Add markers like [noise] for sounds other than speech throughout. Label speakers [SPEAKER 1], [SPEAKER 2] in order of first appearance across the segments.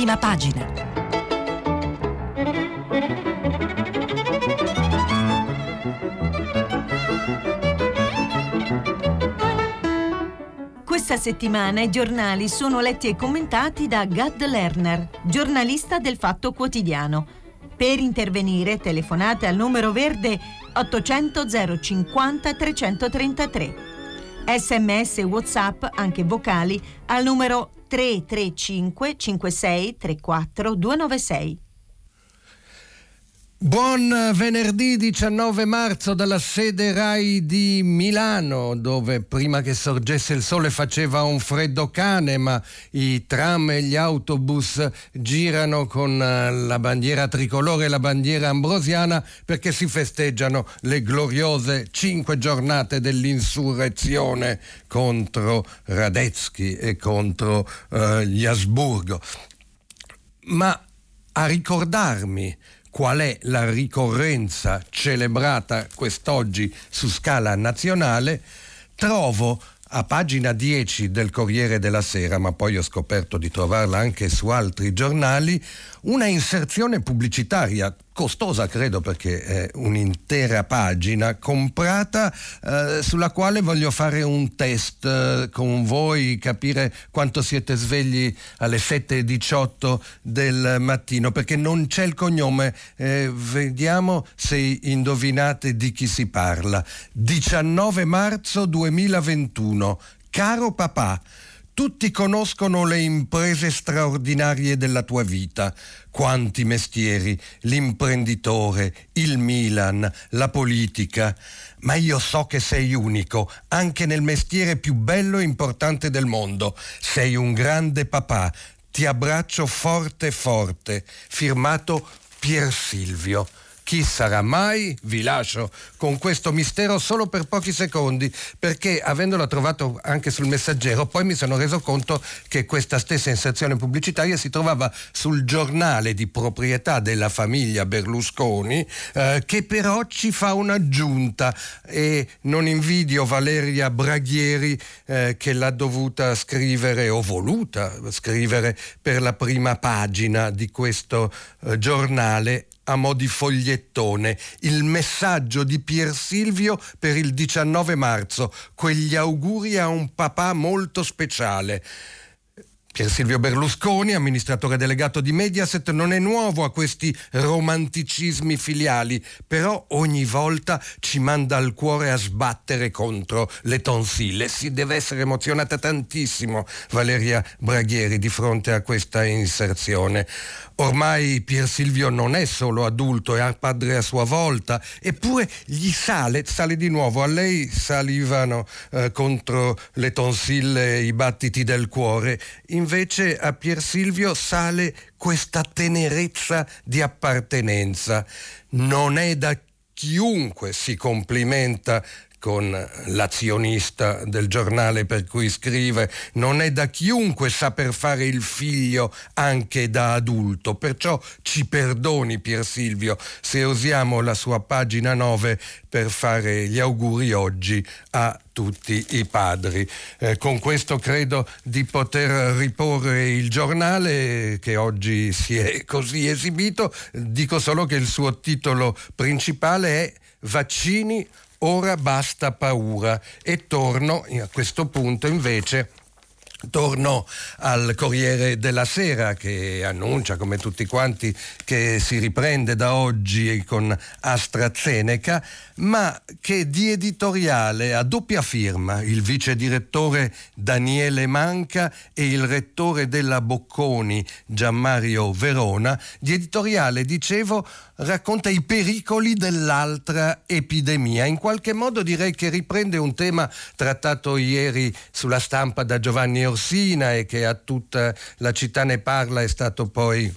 [SPEAKER 1] prima pagina. Questa settimana i giornali sono letti e commentati da Gad Lerner, giornalista del Fatto Quotidiano. Per intervenire telefonate al numero verde 800 050 333. Sms e WhatsApp, anche vocali, al numero 335 56 34 296.
[SPEAKER 2] Buon venerdì 19 marzo dalla sede RAI di Milano, dove prima che sorgesse il sole faceva un freddo cane, ma i tram e gli autobus girano con eh, la bandiera tricolore e la bandiera ambrosiana perché si festeggiano le gloriose cinque giornate dell'insurrezione contro Radetzky e contro uh, gli Asburgo. Ma a ricordarmi qual è la ricorrenza celebrata quest'oggi su scala nazionale, trovo a pagina 10 del Corriere della Sera, ma poi ho scoperto di trovarla anche su altri giornali, una inserzione pubblicitaria costosa credo perché è un'intera pagina comprata eh, sulla quale voglio fare un test eh, con voi, capire quanto siete svegli alle 7.18 del mattino perché non c'è il cognome, eh, vediamo se indovinate di chi si parla. 19 marzo 2021, caro papà. Tutti conoscono le imprese straordinarie della tua vita, quanti mestieri, l'imprenditore, il Milan, la politica, ma io so che sei unico, anche nel mestiere più bello e importante del mondo. Sei un grande papà, ti abbraccio forte forte. Firmato Pier Silvio. Chi sarà mai? Vi lascio con questo mistero solo per pochi secondi, perché avendola trovato anche sul messaggero, poi mi sono reso conto che questa stessa inserzione pubblicitaria si trovava sul giornale di proprietà della famiglia Berlusconi, eh, che però ci fa un'aggiunta e non invidio Valeria Braghieri eh, che l'ha dovuta scrivere o voluta scrivere per la prima pagina di questo eh, giornale a mo' di fogliettone il messaggio di Pier Silvio per il 19 marzo, quegli auguri a un papà molto speciale. Pier Silvio Berlusconi, amministratore delegato di Mediaset, non è nuovo a questi romanticismi filiali, però ogni volta ci manda al cuore a sbattere contro le tonsille. Si deve essere emozionata tantissimo Valeria Braghieri di fronte a questa inserzione. Ormai Pier Silvio non è solo adulto, è padre a sua volta, eppure gli sale, sale di nuovo, a lei salivano eh, contro le tonsille i battiti del cuore, invece a Pier Silvio sale questa tenerezza di appartenenza. Non è da chiunque si complimenta con l'azionista del giornale per cui scrive, non è da chiunque saper fare il figlio anche da adulto, perciò ci perdoni Pier Silvio se usiamo la sua pagina 9 per fare gli auguri oggi a tutti i padri. Eh, con questo credo di poter riporre il giornale che oggi si è così esibito, dico solo che il suo titolo principale è Vaccini ora basta paura. E torno a questo punto invece Torno al Corriere della Sera che annuncia, come tutti quanti, che si riprende da oggi con AstraZeneca, ma che di editoriale a doppia firma il vice direttore Daniele Manca e il rettore della Bocconi Gianmario Verona, di editoriale, dicevo, racconta i pericoli dell'altra epidemia. In qualche modo direi che riprende un tema trattato ieri sulla stampa da Giovanni Orsina e che a tutta la città ne parla, è stato poi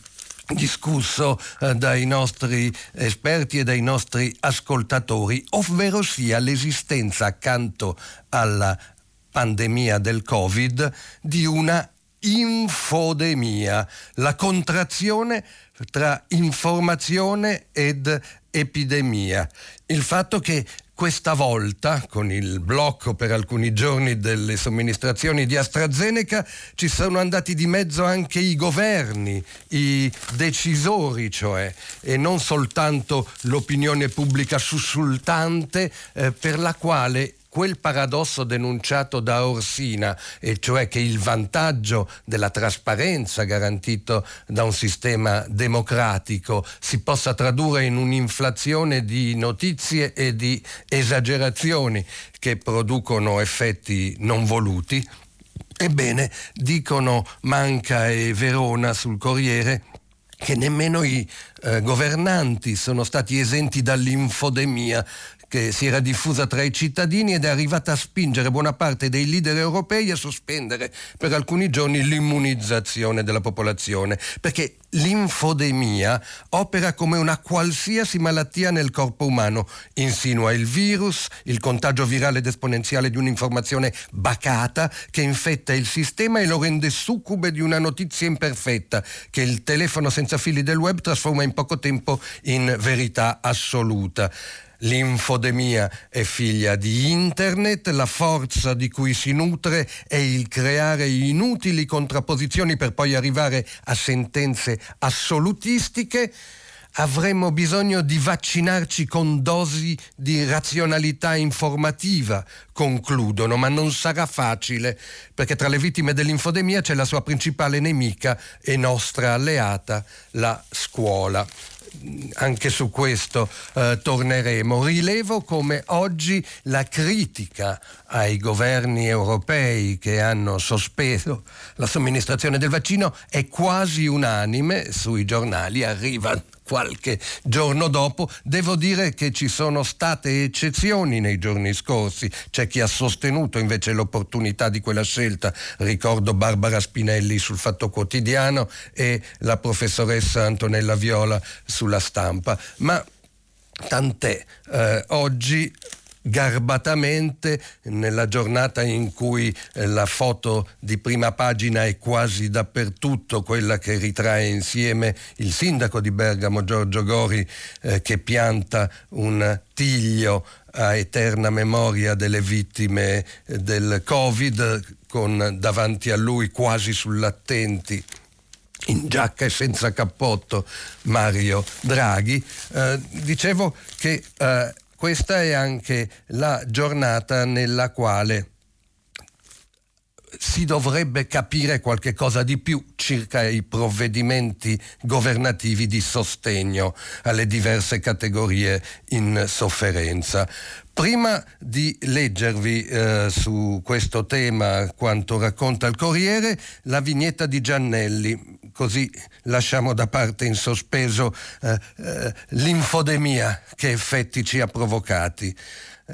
[SPEAKER 2] discusso eh, dai nostri esperti e dai nostri ascoltatori, ovvero sia l'esistenza accanto alla pandemia del Covid di una infodemia, la contrazione tra informazione ed epidemia. Il fatto che questa volta, con il blocco per alcuni giorni delle somministrazioni di AstraZeneca, ci sono andati di mezzo anche i governi, i decisori, cioè, e non soltanto l'opinione pubblica sussultante eh, per la quale quel paradosso denunciato da Orsina, e cioè che il vantaggio della trasparenza garantito da un sistema democratico si possa tradurre in un'inflazione di notizie e di esagerazioni che producono effetti non voluti. Ebbene, dicono Manca e Verona sul Corriere che nemmeno i eh, governanti sono stati esenti dall'infodemia che si era diffusa tra i cittadini ed è arrivata a spingere buona parte dei leader europei a sospendere per alcuni giorni l'immunizzazione della popolazione, perché l'infodemia opera come una qualsiasi malattia nel corpo umano, insinua il virus, il contagio virale ed esponenziale di un'informazione bacata che infetta il sistema e lo rende succube di una notizia imperfetta che il telefono senza fili del web trasforma in poco tempo in verità assoluta. L'infodemia è figlia di internet, la forza di cui si nutre è il creare inutili contrapposizioni per poi arrivare a sentenze assolutistiche. Avremmo bisogno di vaccinarci con dosi di razionalità informativa, concludono, ma non sarà facile, perché tra le vittime dell'infodemia c'è la sua principale nemica e nostra alleata, la scuola anche su questo eh, torneremo. Rilevo come oggi la critica ai governi europei che hanno sospeso la somministrazione del vaccino è quasi unanime, sui giornali arriva qualche giorno dopo. Devo dire che ci sono state eccezioni nei giorni scorsi, c'è chi ha sostenuto invece l'opportunità di quella scelta, ricordo Barbara Spinelli sul Fatto Quotidiano e la professoressa Antonella Viola sulla stampa, ma tant'è, eh, oggi garbatamente nella giornata in cui eh, la foto di prima pagina è quasi dappertutto, quella che ritrae insieme il sindaco di Bergamo Giorgio Gori eh, che pianta un tiglio a eterna memoria delle vittime eh, del Covid con davanti a lui quasi sull'attenti in giacca e senza cappotto Mario Draghi, eh, dicevo che eh, questa è anche la giornata nella quale si dovrebbe capire qualche cosa di più circa i provvedimenti governativi di sostegno alle diverse categorie in sofferenza. Prima di leggervi eh, su questo tema quanto racconta il Corriere, la vignetta di Giannelli, così lasciamo da parte in sospeso eh, eh, l'infodemia che effetti ci ha provocati.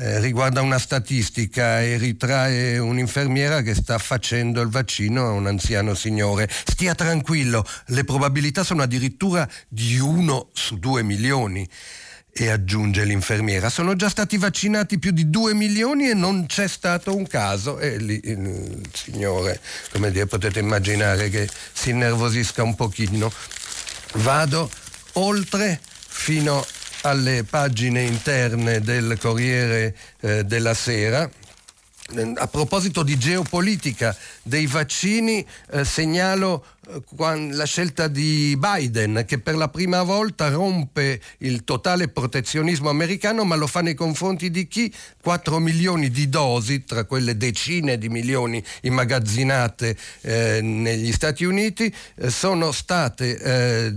[SPEAKER 2] Eh, riguarda una statistica e ritrae un'infermiera che sta facendo il vaccino a un anziano signore. Stia tranquillo, le probabilità sono addirittura di uno su due milioni. E aggiunge l'infermiera, sono già stati vaccinati più di 2 milioni e non c'è stato un caso. E lì il signore, come dire, potete immaginare che si innervosisca un pochino. Vado oltre fino alle pagine interne del Corriere eh, della Sera a proposito di geopolitica dei vaccini, eh, segnalo eh, la scelta di Biden che per la prima volta rompe il totale protezionismo americano, ma lo fa nei confronti di chi? 4 milioni di dosi, tra quelle decine di milioni immagazzinate eh, negli Stati Uniti, eh, sono state eh,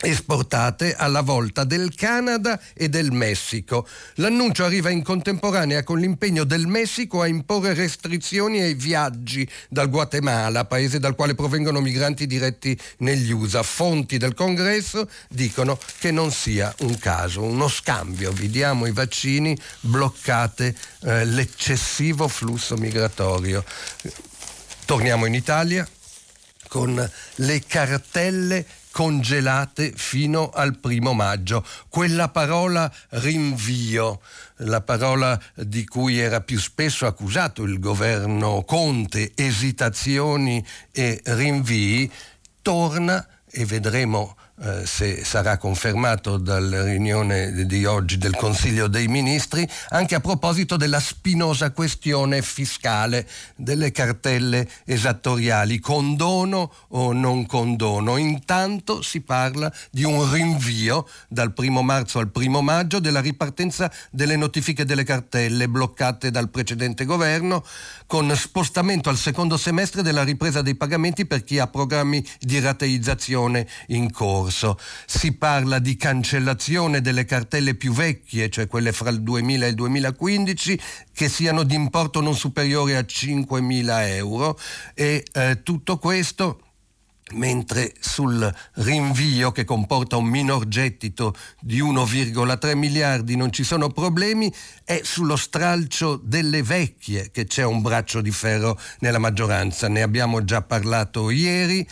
[SPEAKER 2] esportate alla volta del Canada e del Messico. L'annuncio arriva in contemporanea con l'impegno del Messico a imporre restrizioni ai viaggi dal Guatemala, paese dal quale provengono migranti diretti negli USA. Fonti del Congresso dicono che non sia un caso, uno scambio. Vi diamo i vaccini, bloccate eh, l'eccessivo flusso migratorio. Torniamo in Italia con le cartelle congelate fino al primo maggio. Quella parola rinvio, la parola di cui era più spesso accusato il governo Conte, esitazioni e rinvii, torna e vedremo eh, se sarà confermato dalla riunione di oggi del Consiglio dei Ministri, anche a proposito della spinosa questione fiscale delle cartelle esattoriali, condono o non condono. Intanto si parla di un rinvio dal primo marzo al primo maggio della ripartenza delle notifiche delle cartelle bloccate dal precedente governo, con spostamento al secondo semestre della ripresa dei pagamenti per chi ha programmi di rateizzazione in corso. Si parla di cancellazione delle cartelle più vecchie, cioè quelle fra il 2000 e il 2015, che siano di importo non superiore a 5.000 euro e eh, tutto questo mentre sul rinvio che comporta un minor gettito di 1,3 miliardi non ci sono problemi, è sullo stralcio delle vecchie che c'è un braccio di ferro nella maggioranza. Ne abbiamo già parlato ieri,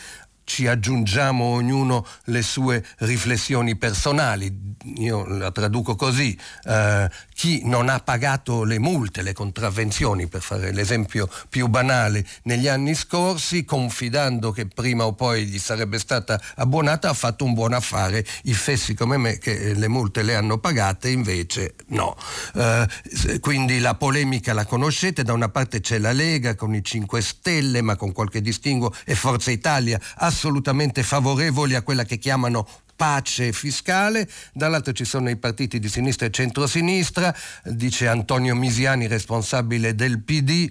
[SPEAKER 2] ci aggiungiamo ognuno le sue riflessioni personali. Io la traduco così, eh, chi non ha pagato le multe, le contravvenzioni, per fare l'esempio più banale, negli anni scorsi, confidando che prima o poi gli sarebbe stata abbonata, ha fatto un buon affare. I fessi come me che le multe le hanno pagate, invece no. Eh, quindi la polemica la conoscete, da una parte c'è la Lega con i 5 Stelle, ma con qualche distinguo, e Forza Italia assolutamente favorevoli a quella che chiamano pace fiscale, dall'altro ci sono i partiti di sinistra e centrosinistra, dice Antonio Misiani, responsabile del PD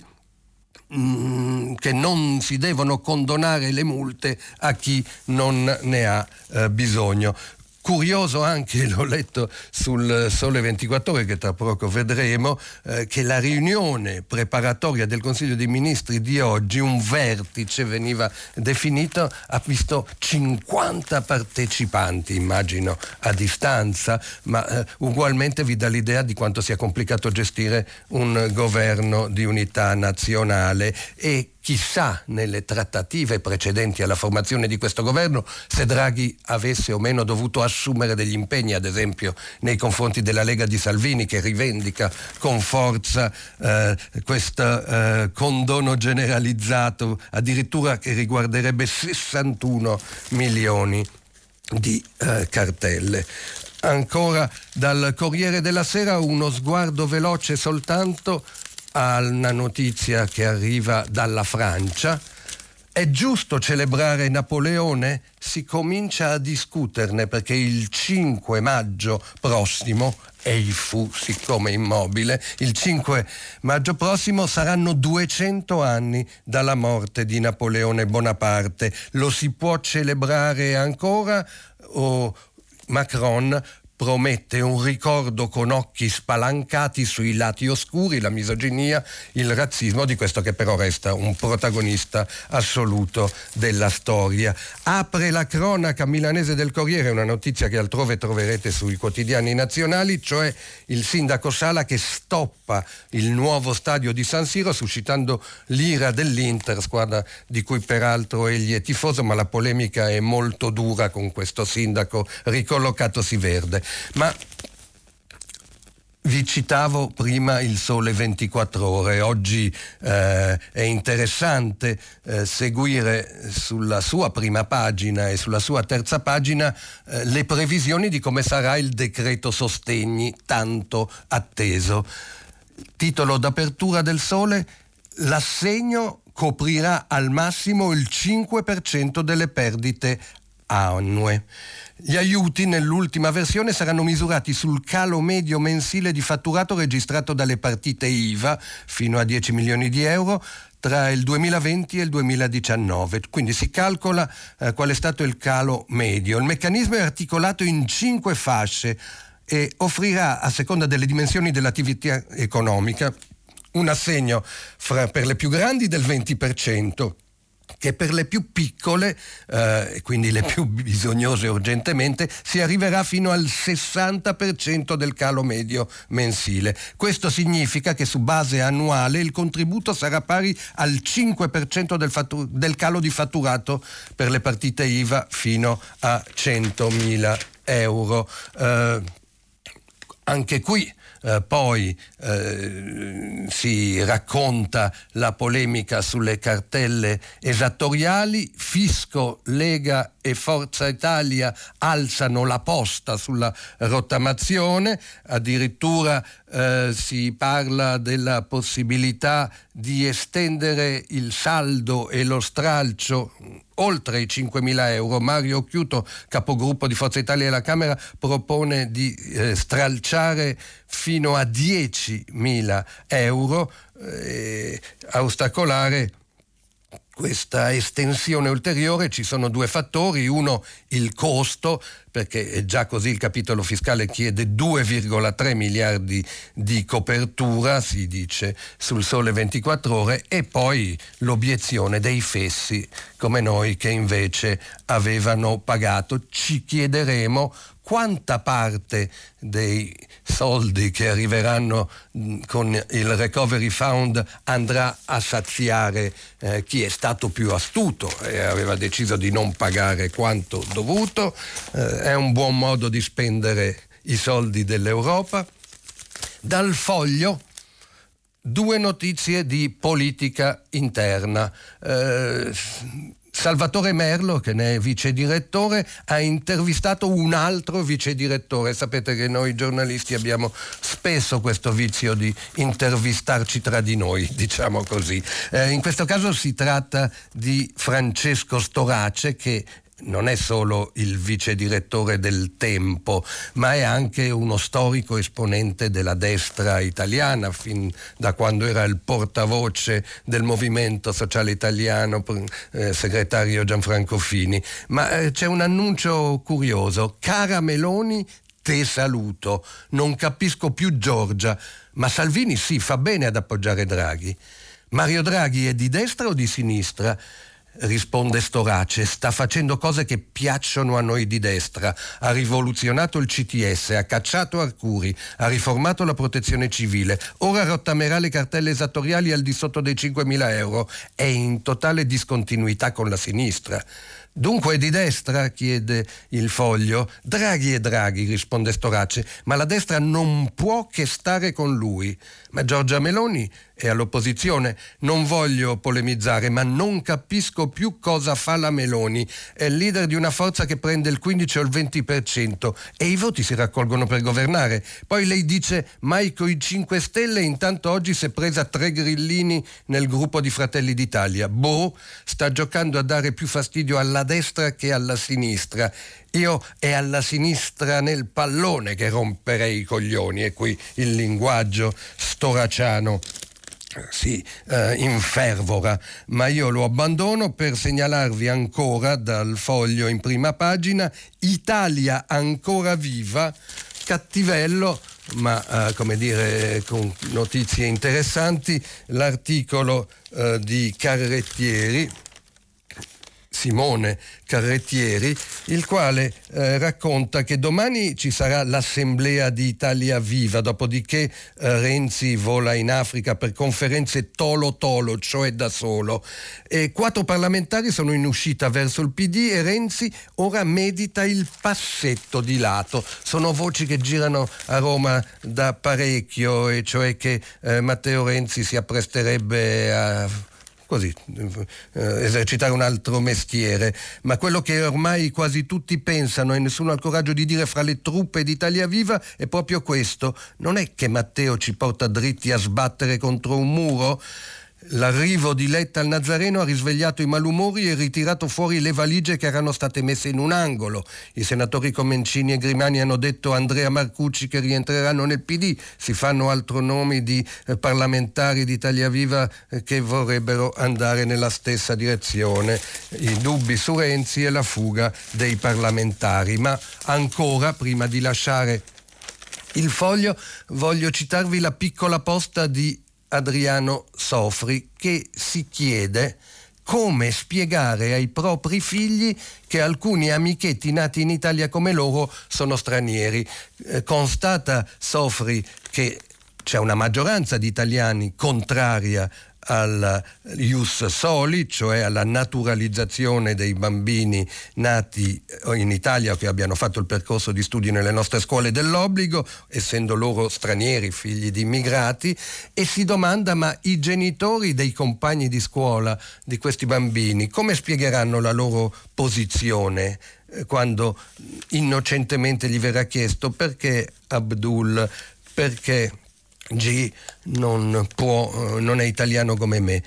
[SPEAKER 2] mm, che non si devono condonare le multe a chi non ne ha eh, bisogno. Curioso anche, [laughs] l'ho letto sul Sole 24 ore, che tra poco vedremo, eh, che la riunione preparatoria del Consiglio dei Ministri di oggi, un vertice veniva definito, ha visto 50 partecipanti, immagino a distanza, ma eh, ugualmente vi dà l'idea di quanto sia complicato gestire un governo di unità nazionale e Chissà nelle trattative precedenti alla formazione di questo governo se Draghi avesse o meno dovuto assumere degli impegni, ad esempio nei confronti della Lega di Salvini che rivendica con forza eh, questo eh, condono generalizzato, addirittura che riguarderebbe 61 milioni di eh, cartelle. Ancora dal Corriere della Sera uno sguardo veloce soltanto a una notizia che arriva dalla Francia. È giusto celebrare Napoleone? Si comincia a discuterne perché il 5 maggio prossimo, e il fu siccome immobile, il 5 maggio prossimo saranno 200 anni dalla morte di Napoleone Bonaparte. Lo si può celebrare ancora? O Macron promette un ricordo con occhi spalancati sui lati oscuri, la misoginia, il razzismo di questo che però resta un protagonista assoluto della storia. Apre la cronaca milanese del Corriere, una notizia che altrove troverete sui quotidiani nazionali, cioè il sindaco Sala che stoppa il nuovo stadio di San Siro suscitando l'ira dell'Inter, squadra di cui peraltro egli è tifoso, ma la polemica è molto dura con questo sindaco ricollocatosi verde. Ma vi citavo prima il Sole 24 ore, oggi eh, è interessante eh, seguire sulla sua prima pagina e sulla sua terza pagina eh, le previsioni di come sarà il decreto sostegni tanto atteso. Titolo d'apertura del Sole, l'assegno coprirà al massimo il 5% delle perdite annue. Gli aiuti nell'ultima versione saranno misurati sul calo medio mensile di fatturato registrato dalle partite IVA fino a 10 milioni di euro tra il 2020 e il 2019, quindi si calcola eh, qual è stato il calo medio. Il meccanismo è articolato in cinque fasce e offrirà, a seconda delle dimensioni dell'attività economica, un assegno fra, per le più grandi del 20%, che per le più piccole, eh, quindi le più bisognose urgentemente, si arriverà fino al 60% del calo medio mensile. Questo significa che su base annuale il contributo sarà pari al 5% del, fattur- del calo di fatturato per le partite IVA fino a 100.000 euro. Eh, anche qui eh, poi eh, si racconta la polemica sulle cartelle esattoriali, Fisco, Lega e Forza Italia alzano la posta sulla rottamazione, addirittura eh, si parla della possibilità di estendere il saldo e lo stralcio oltre i 5.000 euro. Mario Chiuto, capogruppo di Forza Italia alla Camera, propone di eh, stralciare fino a 10.000 euro, eh, a ostacolare questa estensione ulteriore ci sono due fattori, uno il costo, perché già così il capitolo fiscale chiede 2,3 miliardi di copertura, si dice sul sole 24 ore, e poi l'obiezione dei fessi come noi che invece avevano pagato. Ci chiederemo quanta parte dei soldi che arriveranno con il Recovery Fund andrà a saziare eh, chi è stato più astuto e aveva deciso di non pagare quanto dovuto. Eh, è un buon modo di spendere i soldi dell'Europa. Dal foglio due notizie di politica interna. Eh, Salvatore Merlo, che ne è vice direttore, ha intervistato un altro vice direttore. Sapete che noi giornalisti abbiamo spesso questo vizio di intervistarci tra di noi, diciamo così. Eh, in questo caso si tratta di Francesco Storace che non è solo il vice direttore del Tempo, ma è anche uno storico esponente della destra italiana, fin da quando era il portavoce del Movimento Sociale Italiano, eh, segretario Gianfranco Fini. Ma eh, c'è un annuncio curioso. Cara Meloni, te saluto. Non capisco più Giorgia, ma Salvini sì, fa bene ad appoggiare Draghi. Mario Draghi è di destra o di sinistra? Risponde Storace, sta facendo cose che piacciono a noi di destra, ha rivoluzionato il CTS, ha cacciato Arcuri, ha riformato la protezione civile, ora rottamerà le cartelle esattoriali al di sotto dei 5.000 euro, è in totale discontinuità con la sinistra. Dunque è di destra? chiede il foglio. Draghi e Draghi, risponde Storace, ma la destra non può che stare con lui. Ma Giorgia Meloni è all'opposizione. Non voglio polemizzare, ma non capisco più cosa fa la Meloni. È leader di una forza che prende il 15 o il 20% e i voti si raccolgono per governare. Poi lei dice mai coi 5 Stelle, intanto oggi si è presa tre grillini nel gruppo di Fratelli d'Italia. Boh, sta giocando a dare più fastidio alla destra che alla sinistra. Io è alla sinistra nel pallone che romperei i coglioni e qui il linguaggio storaciano si eh, infervora, ma io lo abbandono per segnalarvi ancora dal foglio in prima pagina Italia ancora viva, cattivello ma eh, come dire con notizie interessanti, l'articolo eh, di Carrettieri Simone Carrettieri, il quale eh, racconta che domani ci sarà l'assemblea di Italia Viva, dopodiché eh, Renzi vola in Africa per conferenze tolo tolo, cioè da solo. E quattro parlamentari sono in uscita verso il PD e Renzi ora medita il passetto di lato. Sono voci che girano a Roma da parecchio, e cioè che eh, Matteo Renzi si appresterebbe a così, eh, esercitare un altro mestiere, ma quello che ormai quasi tutti pensano e nessuno ha il coraggio di dire fra le truppe d'Italia Viva è proprio questo. Non è che Matteo ci porta dritti a sbattere contro un muro? L'arrivo di Letta al Nazareno ha risvegliato i malumori e ritirato fuori le valigie che erano state messe in un angolo. I senatori Comencini e Grimani hanno detto a Andrea Marcucci che rientreranno nel PD. Si fanno altro nomi di eh, parlamentari di Italia Viva eh, che vorrebbero andare nella stessa direzione. I dubbi su Renzi e la fuga dei parlamentari. Ma ancora, prima di lasciare il foglio, voglio citarvi la piccola posta di Adriano Sofri che si chiede come spiegare ai propri figli che alcuni amichetti nati in Italia come loro sono stranieri. Eh, constata Sofri che c'è una maggioranza di italiani contraria al ius soli, cioè alla naturalizzazione dei bambini nati eh, in Italia o che abbiano fatto il percorso di studi nelle nostre scuole dell'obbligo, essendo loro stranieri, figli di immigrati, e si domanda ma i genitori dei compagni di scuola di questi bambini come spiegheranno la loro posizione eh, quando innocentemente gli verrà chiesto perché Abdul, perché G non, può, eh, non è italiano come me.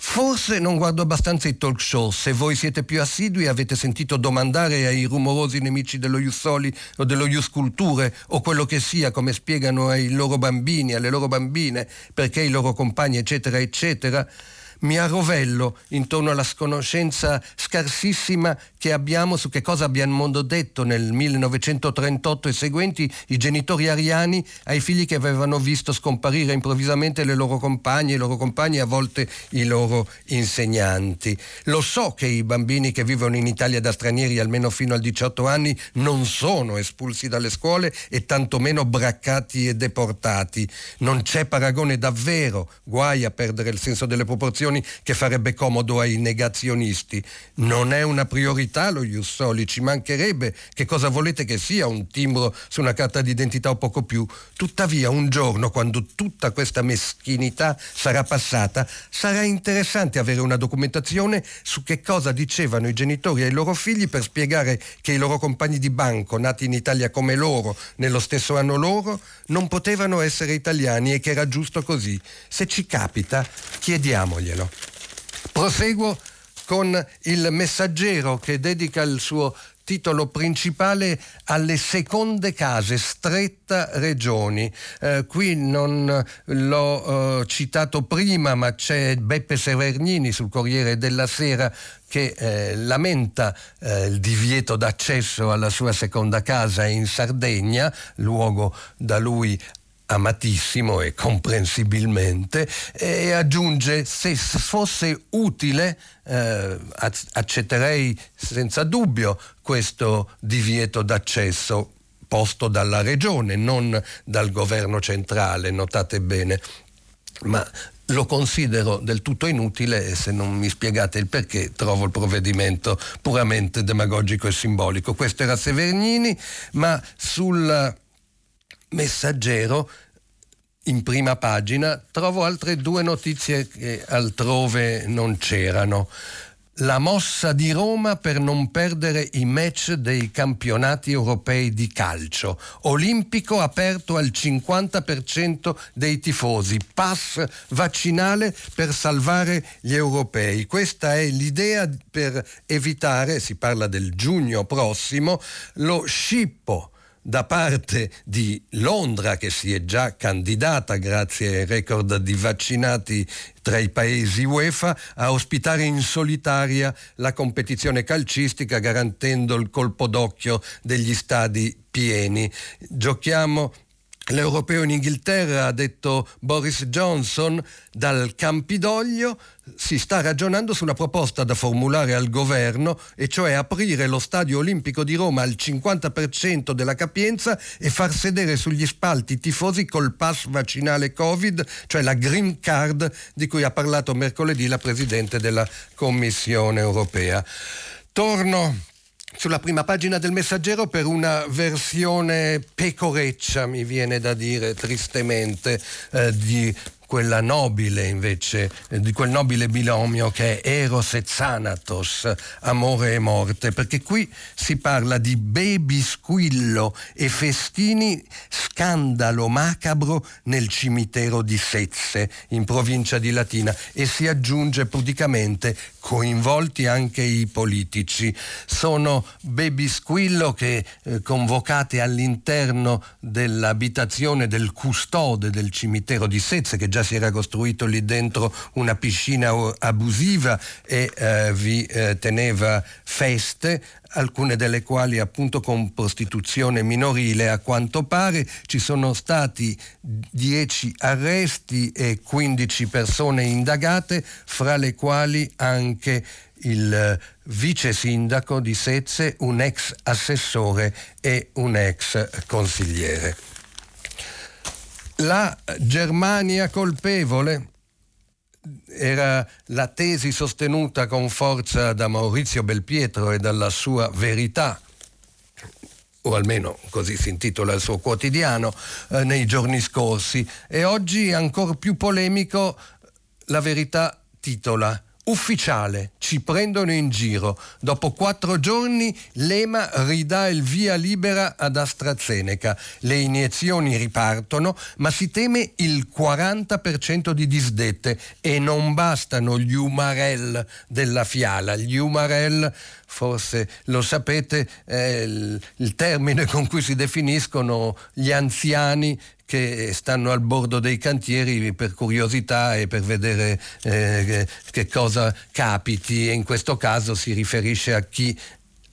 [SPEAKER 2] Forse non guardo abbastanza i talk show. Se voi siete più assidui avete sentito domandare ai rumorosi nemici dello Ius Soli o dello Ius Culture o quello che sia, come spiegano ai loro bambini, alle loro bambine, perché i loro compagni, eccetera, eccetera mi arrovello intorno alla sconoscenza scarsissima che abbiamo su che cosa abbiamo detto nel 1938 e seguenti i genitori ariani ai figli che avevano visto scomparire improvvisamente le loro compagne, i loro compagni e a volte i loro insegnanti. Lo so che i bambini che vivono in Italia da stranieri almeno fino a 18 anni non sono espulsi dalle scuole e tantomeno braccati e deportati. Non c'è paragone davvero, guai a perdere il senso delle proporzioni posizioni che farebbe comodo ai negazionisti. Non è una priorità lo Ius Soli, ci mancherebbe. Che cosa volete che sia un timbro su una carta d'identità o poco più? Tuttavia un giorno, quando tutta questa meschinità sarà passata, sarà interessante avere una documentazione su che cosa dicevano i genitori ai loro figli per spiegare che i loro compagni di banco, nati in Italia come loro, nello stesso anno loro, non potevano essere italiani e che era giusto così. Se ci capita, chiediamoglielo cielo. Proseguo con il messaggero che dedica il suo titolo principale alle seconde case, stretta regioni. Eh, qui non l'ho eh, citato prima, ma c'è Beppe Severnini sul Corriere della Sera che eh, lamenta eh, il divieto d'accesso alla sua seconda casa in Sardegna, luogo da lui amatissimo e comprensibilmente, e aggiunge se fosse utile eh, accetterei senza dubbio questo divieto d'accesso posto dalla regione, non dal governo centrale, notate bene. Ma lo considero del tutto inutile e se non mi spiegate il perché trovo il provvedimento puramente demagogico e simbolico. Questo era Severnini, ma sul Messaggero in prima pagina trovo altre due notizie che altrove non c'erano. La mossa di Roma per non perdere i match dei campionati europei di calcio. Olimpico aperto al 50% dei tifosi. Pass vaccinale per salvare gli europei. Questa è l'idea per evitare, si parla del giugno prossimo, lo scippo da parte di Londra, che si è già candidata grazie ai record di vaccinati tra i paesi UEFA, a ospitare in solitaria la competizione calcistica garantendo il colpo d'occhio degli stadi pieni. Giochiamo L'europeo in Inghilterra, ha detto Boris Johnson, dal Campidoglio si sta ragionando su una proposta da formulare al governo, e cioè aprire lo Stadio Olimpico di Roma al 50% della capienza e far sedere sugli spalti tifosi col pass vaccinale Covid, cioè la Green Card di cui ha parlato mercoledì la Presidente della Commissione europea. Torno sulla prima pagina del messaggero per una versione pecoreccia, mi viene da dire tristemente, eh, di quella nobile invece, eh, di quel nobile binomio che è Eros e Thanatos, amore e morte, perché qui si parla di baby squillo e festini, scandalo macabro nel cimitero di Sezze, in provincia di Latina, e si aggiunge pudicamente coinvolti anche i politici. Sono baby squillo che eh, convocate all'interno dell'abitazione del custode del cimitero di Sezze, che già già si era costruito lì dentro una piscina abusiva e eh, vi eh, teneva feste, alcune delle quali appunto con prostituzione minorile a quanto pare. Ci sono stati 10 arresti e 15 persone indagate, fra le quali anche il vice sindaco di Sezze, un ex assessore e un ex consigliere. La Germania colpevole era la tesi sostenuta con forza da Maurizio Belpietro e dalla sua verità o almeno così si intitola il suo quotidiano, eh, nei giorni scorsi. E oggi, ancora più polemico, la verità titola Ufficiale, ci prendono in giro. Dopo quattro giorni l'EMA ridà il via libera ad AstraZeneca. Le iniezioni ripartono, ma si teme il 40% di disdette e non bastano gli umarell della fiala. Gli umarell, forse lo sapete, è il, termine con cui si definiscono gli anziani che stanno al bordo dei cantieri per curiosità e per vedere eh, che cosa capiti e in questo caso si riferisce a chi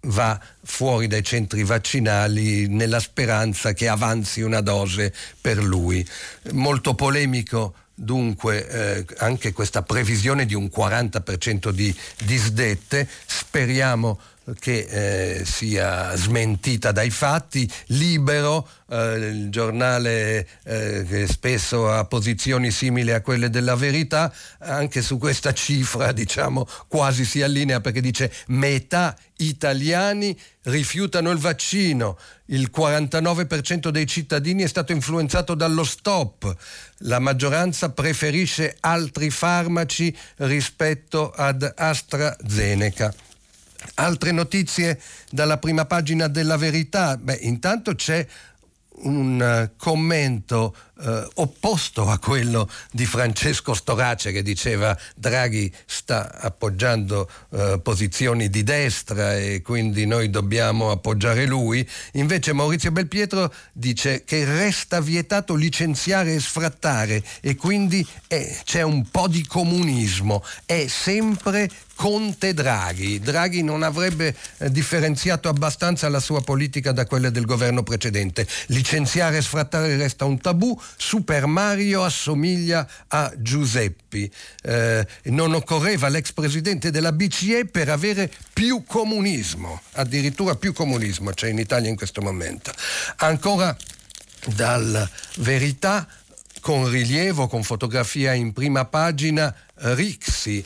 [SPEAKER 2] va fuori dai centri vaccinali nella speranza che avanzi una dose per lui. Molto polemico dunque eh, anche questa previsione di un 40% di disdette, speriamo che eh, sia smentita dai fatti, libero, eh, il giornale eh, che spesso ha posizioni simili a quelle della verità, anche su questa cifra diciamo quasi si allinea perché dice metà italiani rifiutano il vaccino, il 49% dei cittadini è stato influenzato dallo stop, la maggioranza preferisce altri farmaci rispetto ad AstraZeneca. Altre notizie dalla prima pagina della verità. Beh, intanto c'è un eh, commento eh, opposto a quello di Francesco Storace che diceva Draghi sta appoggiando eh, posizioni di destra e quindi noi dobbiamo appoggiare lui. Invece Maurizio Belpietro dice che resta vietato licenziare e sfrattare e quindi eh, c'è un po' di comunismo. È sempre Conte Draghi. Draghi non avrebbe eh, differenziato abbastanza la sua politica da quella del governo precedente. Licenziare e sfrattare resta un tabù, Super Mario assomiglia a Giuseppi. Eh, non occorreva l'ex presidente della BCE per avere più comunismo, addirittura più comunismo c'è in Italia in questo momento. Ancora dal Verità con rilievo, con fotografia in prima pagina, Rixi,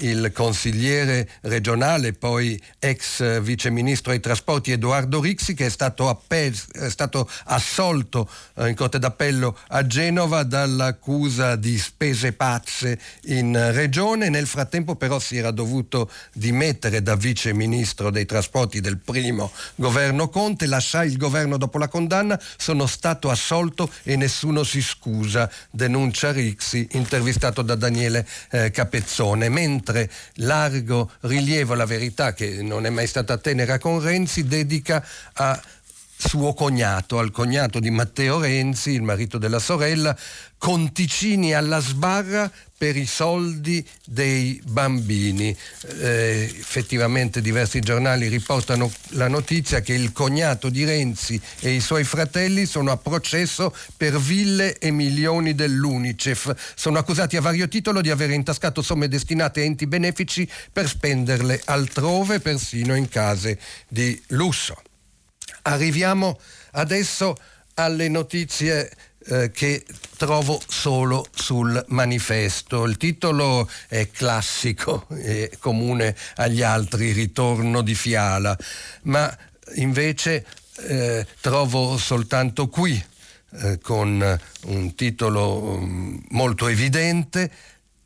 [SPEAKER 2] il consigliere regionale, poi ex viceministro ai trasporti Edoardo Rixi, che è stato, appel- è stato assolto eh, in Corte d'Appello a Genova dall'accusa di spese pazze in regione. Nel frattempo però si era dovuto dimettere da viceministro dei trasporti del primo governo Conte, lasciai il governo dopo la condanna, sono stato assolto e nessuno si scusa, denuncia Rixi, intervistato da Daniele eh, Capezzone. Mentre mentre largo rilievo alla verità, che non è mai stata tenera con Renzi, dedica a suo cognato, al cognato di Matteo Renzi, il marito della sorella, conticini alla sbarra per i soldi dei bambini. Eh, effettivamente diversi giornali riportano la notizia che il cognato di Renzi e i suoi fratelli sono a processo per ville e milioni dell'Unicef. Sono accusati a vario titolo di aver intascato somme destinate a enti benefici per spenderle altrove, persino in case di lusso. Arriviamo adesso alle notizie eh, che trovo solo sul manifesto. Il titolo è classico, è comune agli altri, Ritorno di Fiala, ma invece eh, trovo soltanto qui, eh, con un titolo um, molto evidente,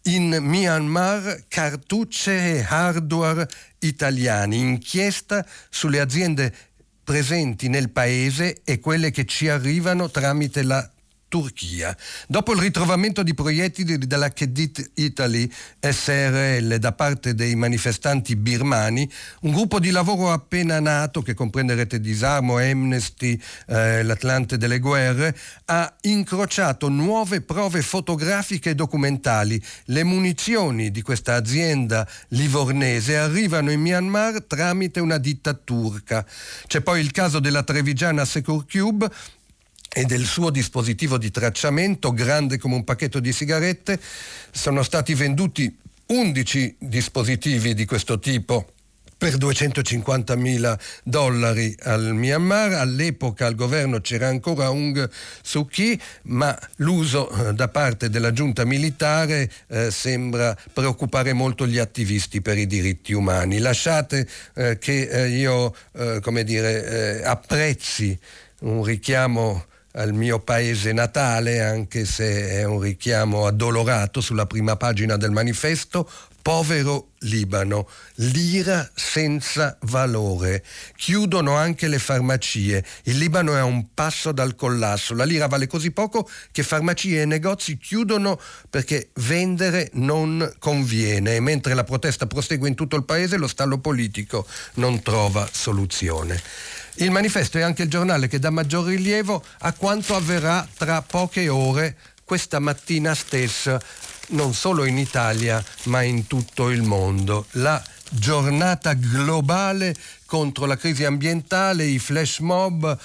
[SPEAKER 2] in Myanmar cartucce e hardware italiani, inchiesta sulle aziende presenti nel paese e quelle che ci arrivano tramite la Turchia. Dopo il ritrovamento di proiettili dalla Kedit Italy SRL da parte dei manifestanti birmani, un gruppo di lavoro appena nato, che comprende Rete Disarmo, Amnesty, eh, l'Atlante delle Guerre, ha incrociato nuove prove fotografiche e documentali. Le munizioni di questa azienda livornese arrivano in Myanmar tramite una ditta turca. C'è poi il caso della trevigiana Secure Cube e del suo dispositivo di tracciamento, grande come un pacchetto di sigarette, sono stati venduti 11 dispositivi di questo tipo per 250 mila dollari al Myanmar. All'epoca al governo c'era ancora Aung Suu Kyi, ma l'uso eh, da parte della giunta militare eh, sembra preoccupare molto gli attivisti per i diritti umani. Lasciate eh, che eh, io eh, dire, eh, apprezzi un richiamo al mio paese natale, anche se è un richiamo addolorato sulla prima pagina del manifesto, povero Libano, lira senza valore. Chiudono anche le farmacie. Il Libano è a un passo dal collasso. La lira vale così poco che farmacie e negozi chiudono perché vendere non conviene. E mentre la protesta prosegue in tutto il paese, lo stallo politico non trova soluzione. Il manifesto è anche il giornale che dà maggior rilievo a quanto avverrà tra poche ore questa mattina stessa, non solo in Italia ma in tutto il mondo. La giornata globale contro la crisi ambientale, i flash mob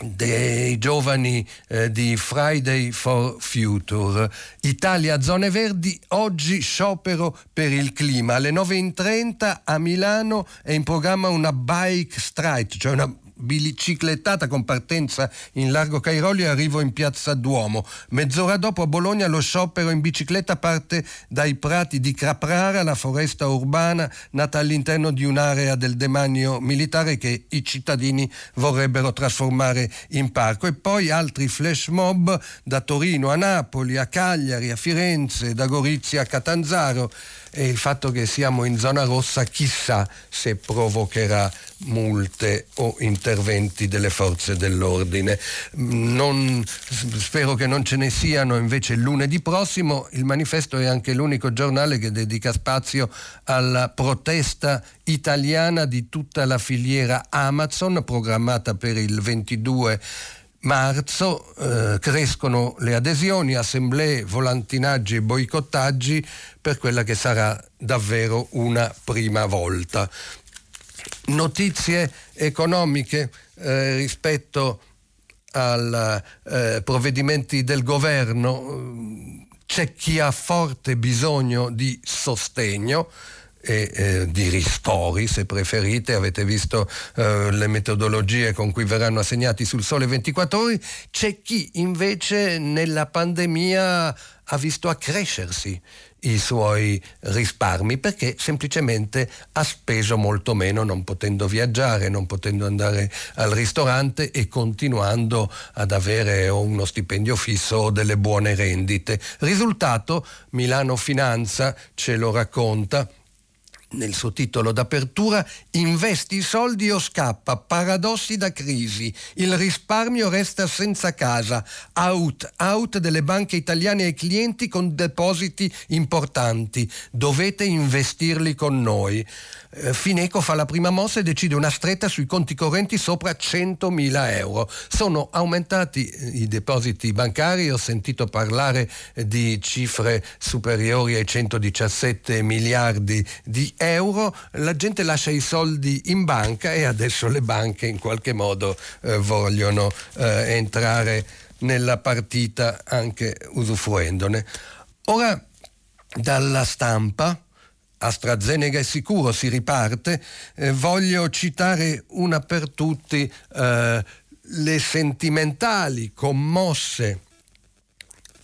[SPEAKER 2] dei giovani eh, di Friday for Future. Italia Zone Verdi, oggi sciopero per il clima. Alle 9.30 a Milano è in programma una bike strike, cioè una biciclettata con partenza in largo Cairoli e arrivo in piazza Duomo. Mezz'ora dopo a Bologna lo sciopero in bicicletta parte dai prati di Caprara, la foresta urbana nata all'interno di un'area del demanio militare che i cittadini vorrebbero trasformare in parco. E poi altri flash mob da Torino a Napoli, a Cagliari, a Firenze, da Gorizia a Catanzaro e il fatto che siamo in zona rossa chissà se provocherà multe o interventi delle forze dell'ordine. Non, spero che non ce ne siano invece lunedì prossimo. Il manifesto è anche l'unico giornale che dedica spazio alla protesta italiana di tutta la filiera Amazon programmata per il 22 marzo eh, crescono le adesioni, assemblee, volantinaggi e boicottaggi per quella che sarà davvero una prima volta. Notizie economiche eh, rispetto ai eh, provvedimenti del governo, c'è chi ha forte bisogno di sostegno e eh, di ristori, se preferite. Avete visto eh, le metodologie con cui verranno assegnati sul sole 24 ore. C'è chi invece nella pandemia ha visto accrescersi i suoi risparmi perché semplicemente ha speso molto meno non potendo viaggiare, non potendo andare al ristorante e continuando ad avere uno stipendio fisso o delle buone rendite. Risultato, Milano Finanza ce lo racconta nel suo titolo d'apertura, investi i soldi o scappa, paradossi da crisi, il risparmio resta senza casa, out, out delle banche italiane ai clienti con depositi importanti, dovete investirli con noi. Eh, Fineco fa la prima mossa e decide una stretta sui conti correnti sopra 100.000 euro. Sono aumentati eh, i depositi bancari, ho sentito parlare eh, di cifre superiori ai 117 miliardi di euro, la gente lascia i soldi in banca e adesso le banche in qualche modo eh, vogliono eh, entrare nella partita anche usufruendone. Ora dalla stampa AstraZeneca è sicuro, si riparte, eh, voglio citare una per tutti eh, le sentimentali, commosse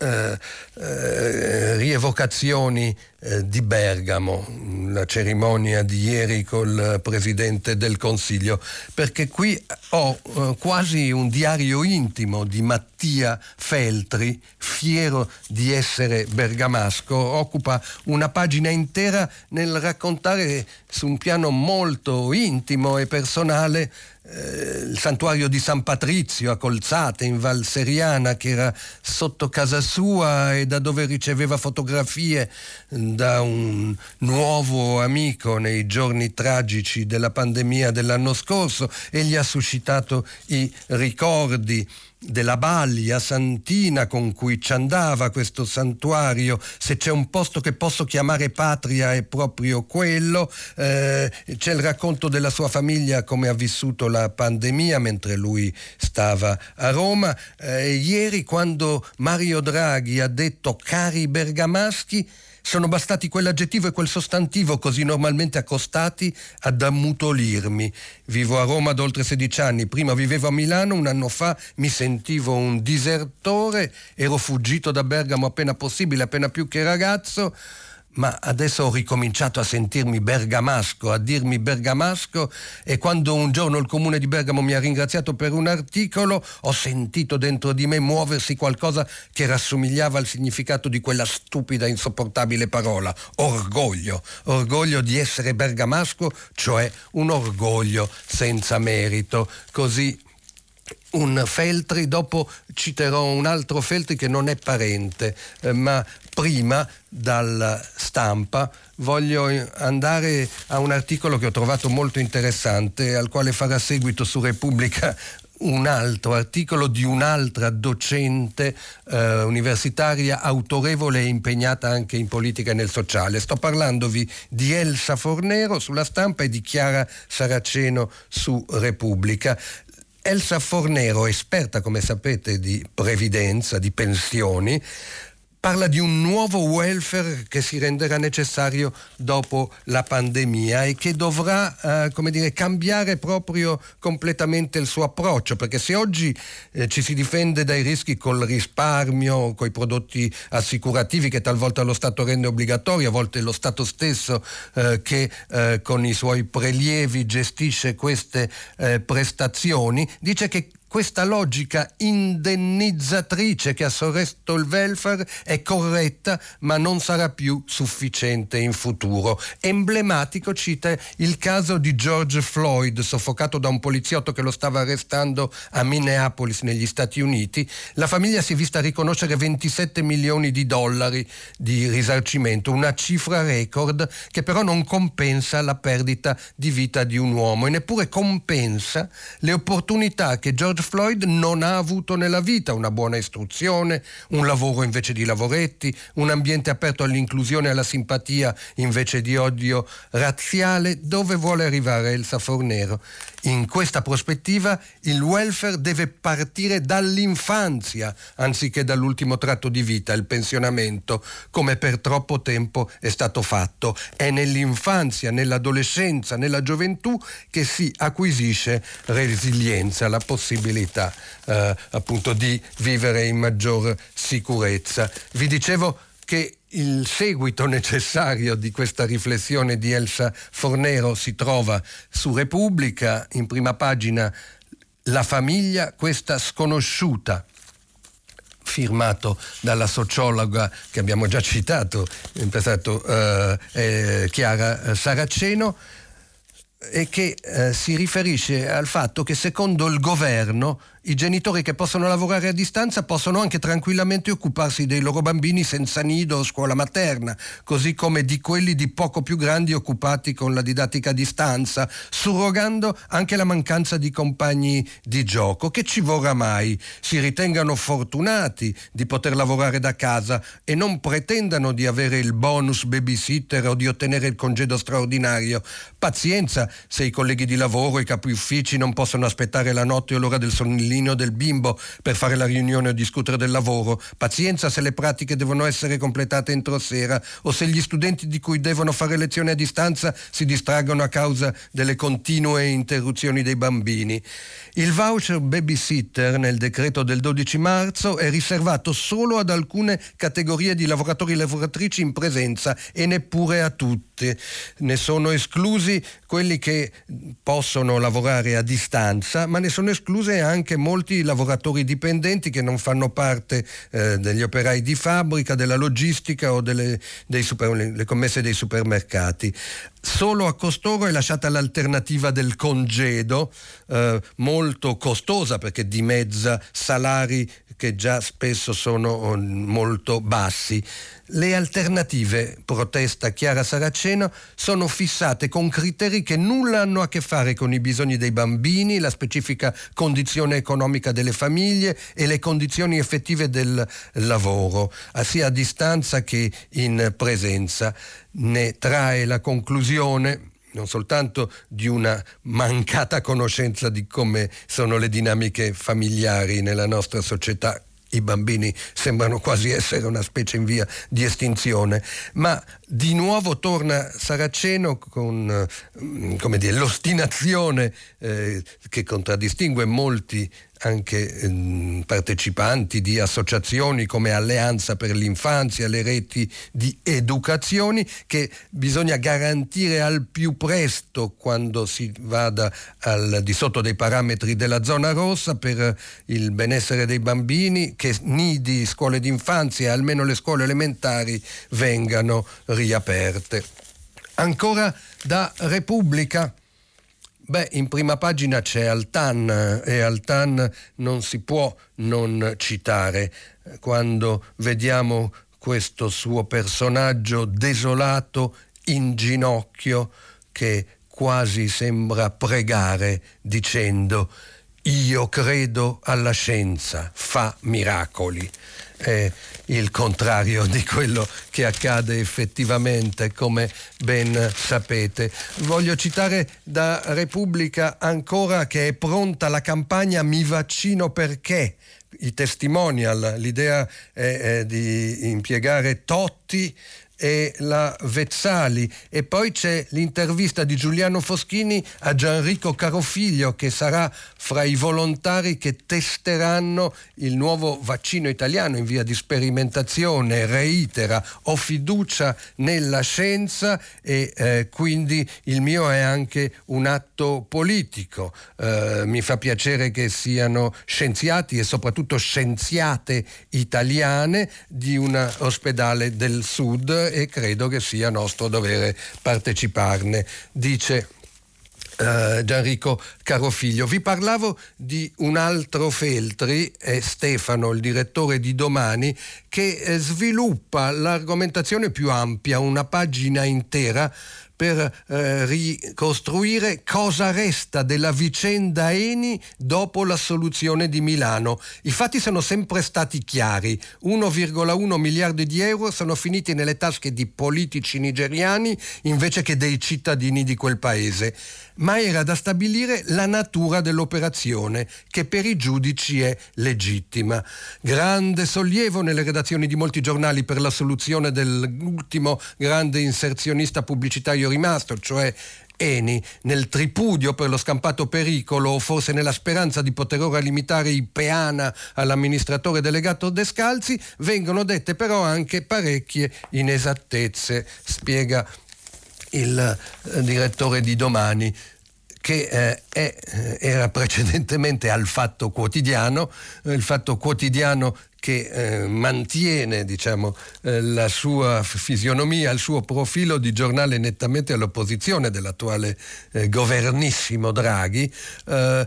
[SPEAKER 2] eh, eh, rievocazioni eh, di Bergamo, la cerimonia di ieri col Presidente del Consiglio, perché qui ho quasi un diario intimo di Mattia Feltri, fiero di essere bergamasco, occupa una pagina intera nel raccontare su un piano molto intimo e personale eh, il santuario di San Patrizio a Colzate in Val Seriana che era sotto casa sua e da dove riceveva fotografie da un nuovo amico nei giorni tragici della pandemia dell'anno scorso e gli ha suscitato i ricordi della Baglia Santina con cui ci andava questo santuario, se c'è un posto che posso chiamare patria è proprio quello, eh, c'è il racconto della sua famiglia come ha vissuto la pandemia mentre lui stava a Roma. Eh, ieri quando Mario Draghi ha detto cari bergamaschi, sono bastati quell'aggettivo e quel sostantivo così normalmente accostati ad ammutolirmi. Vivo a Roma da oltre 16 anni, prima vivevo a Milano, un anno fa mi sentivo un disertore, ero fuggito da Bergamo appena possibile, appena più che ragazzo ma adesso ho ricominciato a sentirmi bergamasco, a dirmi bergamasco e quando un giorno il comune di Bergamo mi ha ringraziato per un articolo ho sentito dentro di me muoversi qualcosa che rassomigliava al significato di quella stupida, insopportabile parola, orgoglio, orgoglio di essere bergamasco, cioè un orgoglio senza merito, così un Feltri, dopo citerò un altro Feltri che non è parente, eh, ma prima dalla stampa voglio andare a un articolo che ho trovato molto interessante, al quale farà seguito su Repubblica un altro articolo di un'altra docente eh, universitaria autorevole e impegnata anche in politica e nel sociale. Sto parlandovi di Elsa Fornero sulla stampa e di Chiara Saraceno su Repubblica. Elsa Fornero, esperta come sapete di previdenza, di pensioni, parla di un nuovo welfare che si renderà necessario dopo la pandemia e che dovrà eh, come dire, cambiare proprio completamente il suo approccio, perché se oggi eh, ci si difende dai rischi col risparmio, con i prodotti assicurativi che talvolta lo Stato rende obbligatori, a volte lo Stato stesso eh, che eh, con i suoi prelievi gestisce queste eh, prestazioni, dice che questa logica indennizzatrice che ha sorretto il welfare è corretta ma non sarà più sufficiente in futuro. Emblematico cita il caso di George Floyd, soffocato da un poliziotto che lo stava arrestando a Minneapolis negli Stati Uniti. La famiglia si è vista riconoscere 27 milioni di dollari di risarcimento, una cifra record che però non compensa la perdita di vita di un uomo e neppure compensa le opportunità che George George Floyd non ha avuto nella vita una buona istruzione, un lavoro invece di lavoretti, un ambiente aperto all'inclusione e alla simpatia invece di odio razziale. Dove vuole arrivare Elsa Fornero? In questa prospettiva il welfare deve partire dall'infanzia anziché dall'ultimo tratto di vita, il pensionamento, come per troppo tempo è stato fatto. È nell'infanzia, nell'adolescenza, nella gioventù che si acquisisce resilienza, la possibilità eh, appunto di vivere in maggior sicurezza. Vi dicevo che il seguito necessario di questa riflessione di Elsa Fornero si trova su Repubblica, in prima pagina La famiglia, questa sconosciuta firmato dalla sociologa che abbiamo già citato in passato, eh, eh, Chiara Saraceno e che eh, si riferisce al fatto che secondo il governo i genitori che possono lavorare a distanza possono anche tranquillamente occuparsi dei loro bambini senza nido o scuola materna, così come di quelli di poco più grandi occupati con la didattica a distanza, surrogando anche la mancanza di compagni di gioco. Che ci vorrà mai? Si ritengano fortunati di poter lavorare da casa e non pretendano di avere il bonus babysitter o di ottenere il congedo straordinario. Pazienza se i colleghi di lavoro, i capi uffici non possono aspettare la notte o l'ora del sonnellino pannellino del bimbo per fare la riunione o discutere del lavoro. Pazienza se le pratiche devono essere completate entro sera o se gli studenti di cui devono fare lezioni a distanza si distraggono a causa delle continue interruzioni dei bambini. Il voucher babysitter nel decreto del 12 marzo è riservato solo ad alcune categorie di lavoratori e lavoratrici in presenza e neppure a tutte. Ne sono esclusi quelli che possono lavorare a distanza, ma ne sono escluse anche molti lavoratori dipendenti che non fanno parte eh, degli operai di fabbrica, della logistica o delle super, commesse dei supermercati. Solo a costoro è lasciata l'alternativa del congedo, eh, molto costosa perché dimezza salari che già spesso sono mm, molto bassi. Le alternative, protesta Chiara Saraceno, sono fissate con criteri che nulla hanno a che fare con i bisogni dei bambini, la specifica condizione economica delle famiglie e le condizioni effettive del lavoro, sia a distanza che in presenza. Ne trae la conclusione non soltanto di una mancata conoscenza di come sono le dinamiche familiari nella nostra società i bambini sembrano quasi essere una specie in via di estinzione, ma di nuovo torna Saraceno con mm, dire, l'ostinazione eh, che contraddistingue molti anche ehm, partecipanti di associazioni come Alleanza per l'infanzia, le reti di educazioni che bisogna garantire al più presto quando si vada al di sotto dei parametri della zona rossa per il benessere dei bambini, che nidi, scuole d'infanzia e almeno le scuole elementari vengano riaperte. Ancora da Repubblica Beh, in prima pagina c'è Altan e Altan non si può non citare. Quando vediamo questo suo personaggio desolato in ginocchio che quasi sembra pregare dicendo io credo alla scienza, fa miracoli è il contrario di quello che accade effettivamente, come ben sapete. Voglio citare da Repubblica ancora che è pronta la campagna Mi vaccino perché. I testimonial, l'idea è, di impiegare Totti e la Vezzali e poi c'è l'intervista di Giuliano Foschini a Gianrico Carofiglio che sarà fra i volontari che testeranno il nuovo vaccino italiano in via di sperimentazione, reitera, ho fiducia nella scienza e eh, quindi il mio è anche un atto politico. Eh, mi fa piacere che siano scienziati e soprattutto scienziate italiane di un ospedale del sud e credo che sia nostro dovere parteciparne, dice Uh, Gianrico Carofiglio. Vi parlavo di un altro Feltri, è Stefano, il direttore di Domani, che eh, sviluppa l'argomentazione più ampia, una pagina intera per eh, ricostruire cosa resta della vicenda Eni dopo la soluzione di Milano. I fatti sono sempre stati chiari. 1,1 miliardi di euro sono finiti nelle tasche di politici nigeriani invece che dei cittadini di quel paese. Ma era da stabilire la natura dell'operazione, che per i giudici è legittima. Grande sollievo nelle redazioni di molti giornali per la soluzione dell'ultimo grande inserzionista pubblicitario rimasto, cioè Eni nel tripudio per lo scampato pericolo o forse nella speranza di poter ora limitare i peana all'amministratore delegato Descalzi, vengono dette però anche parecchie inesattezze, spiega il eh, direttore di domani che eh, è, eh, era precedentemente al Fatto Quotidiano, il Fatto Quotidiano che eh, mantiene diciamo, eh, la sua fisionomia, il suo profilo di giornale nettamente all'opposizione dell'attuale eh, governissimo Draghi. Eh,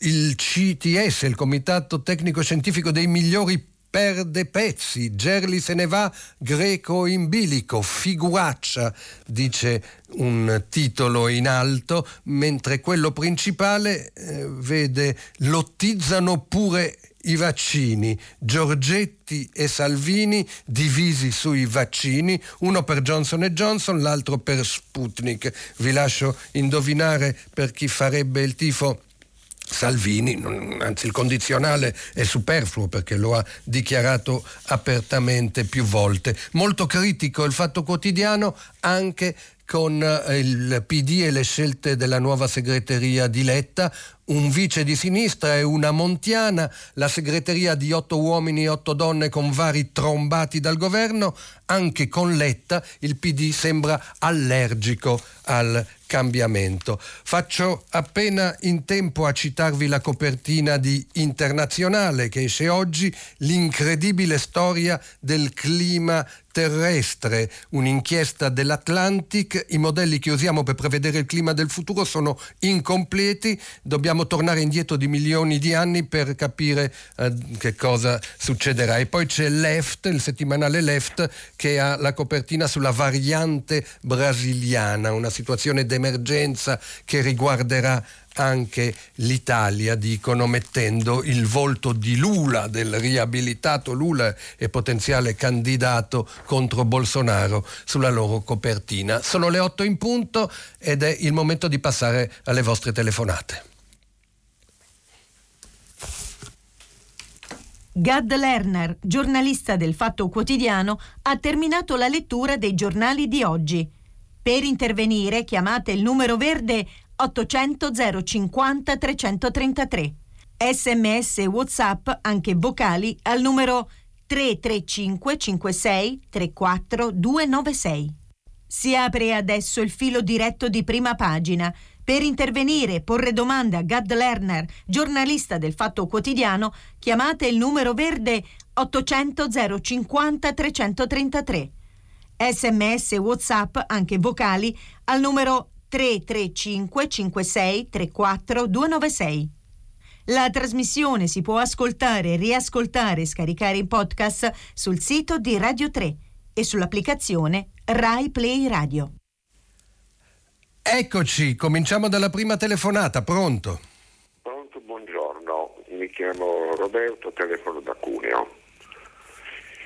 [SPEAKER 2] il CTS, il Comitato Tecnico Scientifico dei migliori perde pezzi, Gerli se ne va, greco in bilico, figuraccia, dice un titolo in alto, mentre quello principale eh, vede lottizzano pure i vaccini, Giorgetti e Salvini divisi sui vaccini, uno per Johnson Johnson, l'altro per Sputnik. Vi lascio indovinare per chi farebbe il tifo Salvini, anzi il condizionale è superfluo perché lo ha dichiarato apertamente più volte. Molto critico il fatto quotidiano anche con eh, il PD e le scelte della nuova segreteria di Letta, un vice di sinistra e una montiana, la segreteria di otto uomini e otto donne con vari trombati dal governo, anche con Letta il PD sembra allergico al cambiamento. Faccio appena in tempo a citarvi la copertina di Internazionale che esce oggi, l'incredibile storia del clima terrestre, un'inchiesta dell'Atlantic, i modelli che usiamo per prevedere il clima del futuro sono incompleti, dobbiamo tornare indietro di milioni di anni per capire eh, che cosa succederà. E poi c'è Left, il settimanale Left, che ha la copertina sulla variante brasiliana, una situazione d'emergenza che riguarderà anche l'Italia, dicono, mettendo il volto di Lula, del riabilitato Lula e potenziale candidato contro Bolsonaro sulla loro copertina. Sono le 8 in punto ed è il momento di passare alle vostre telefonate.
[SPEAKER 1] Gad Lerner, giornalista del Fatto Quotidiano, ha terminato la lettura dei giornali di oggi. Per intervenire chiamate il numero verde 800 050 333. Sms e WhatsApp, anche vocali, al numero 335 56 34 296. Si apre adesso il filo diretto di prima pagina per intervenire e porre domande a Gad Lerner, giornalista del Fatto Quotidiano, chiamate il numero verde 800 050 333. Sms WhatsApp, anche vocali, al numero 335 56 34 296. La trasmissione si può ascoltare, riascoltare e scaricare in podcast sul sito di Radio 3 e sull'applicazione Rai Play Radio.
[SPEAKER 2] Eccoci, cominciamo dalla prima telefonata, pronto?
[SPEAKER 3] Pronto, buongiorno, mi chiamo Roberto, telefono da Cuneo.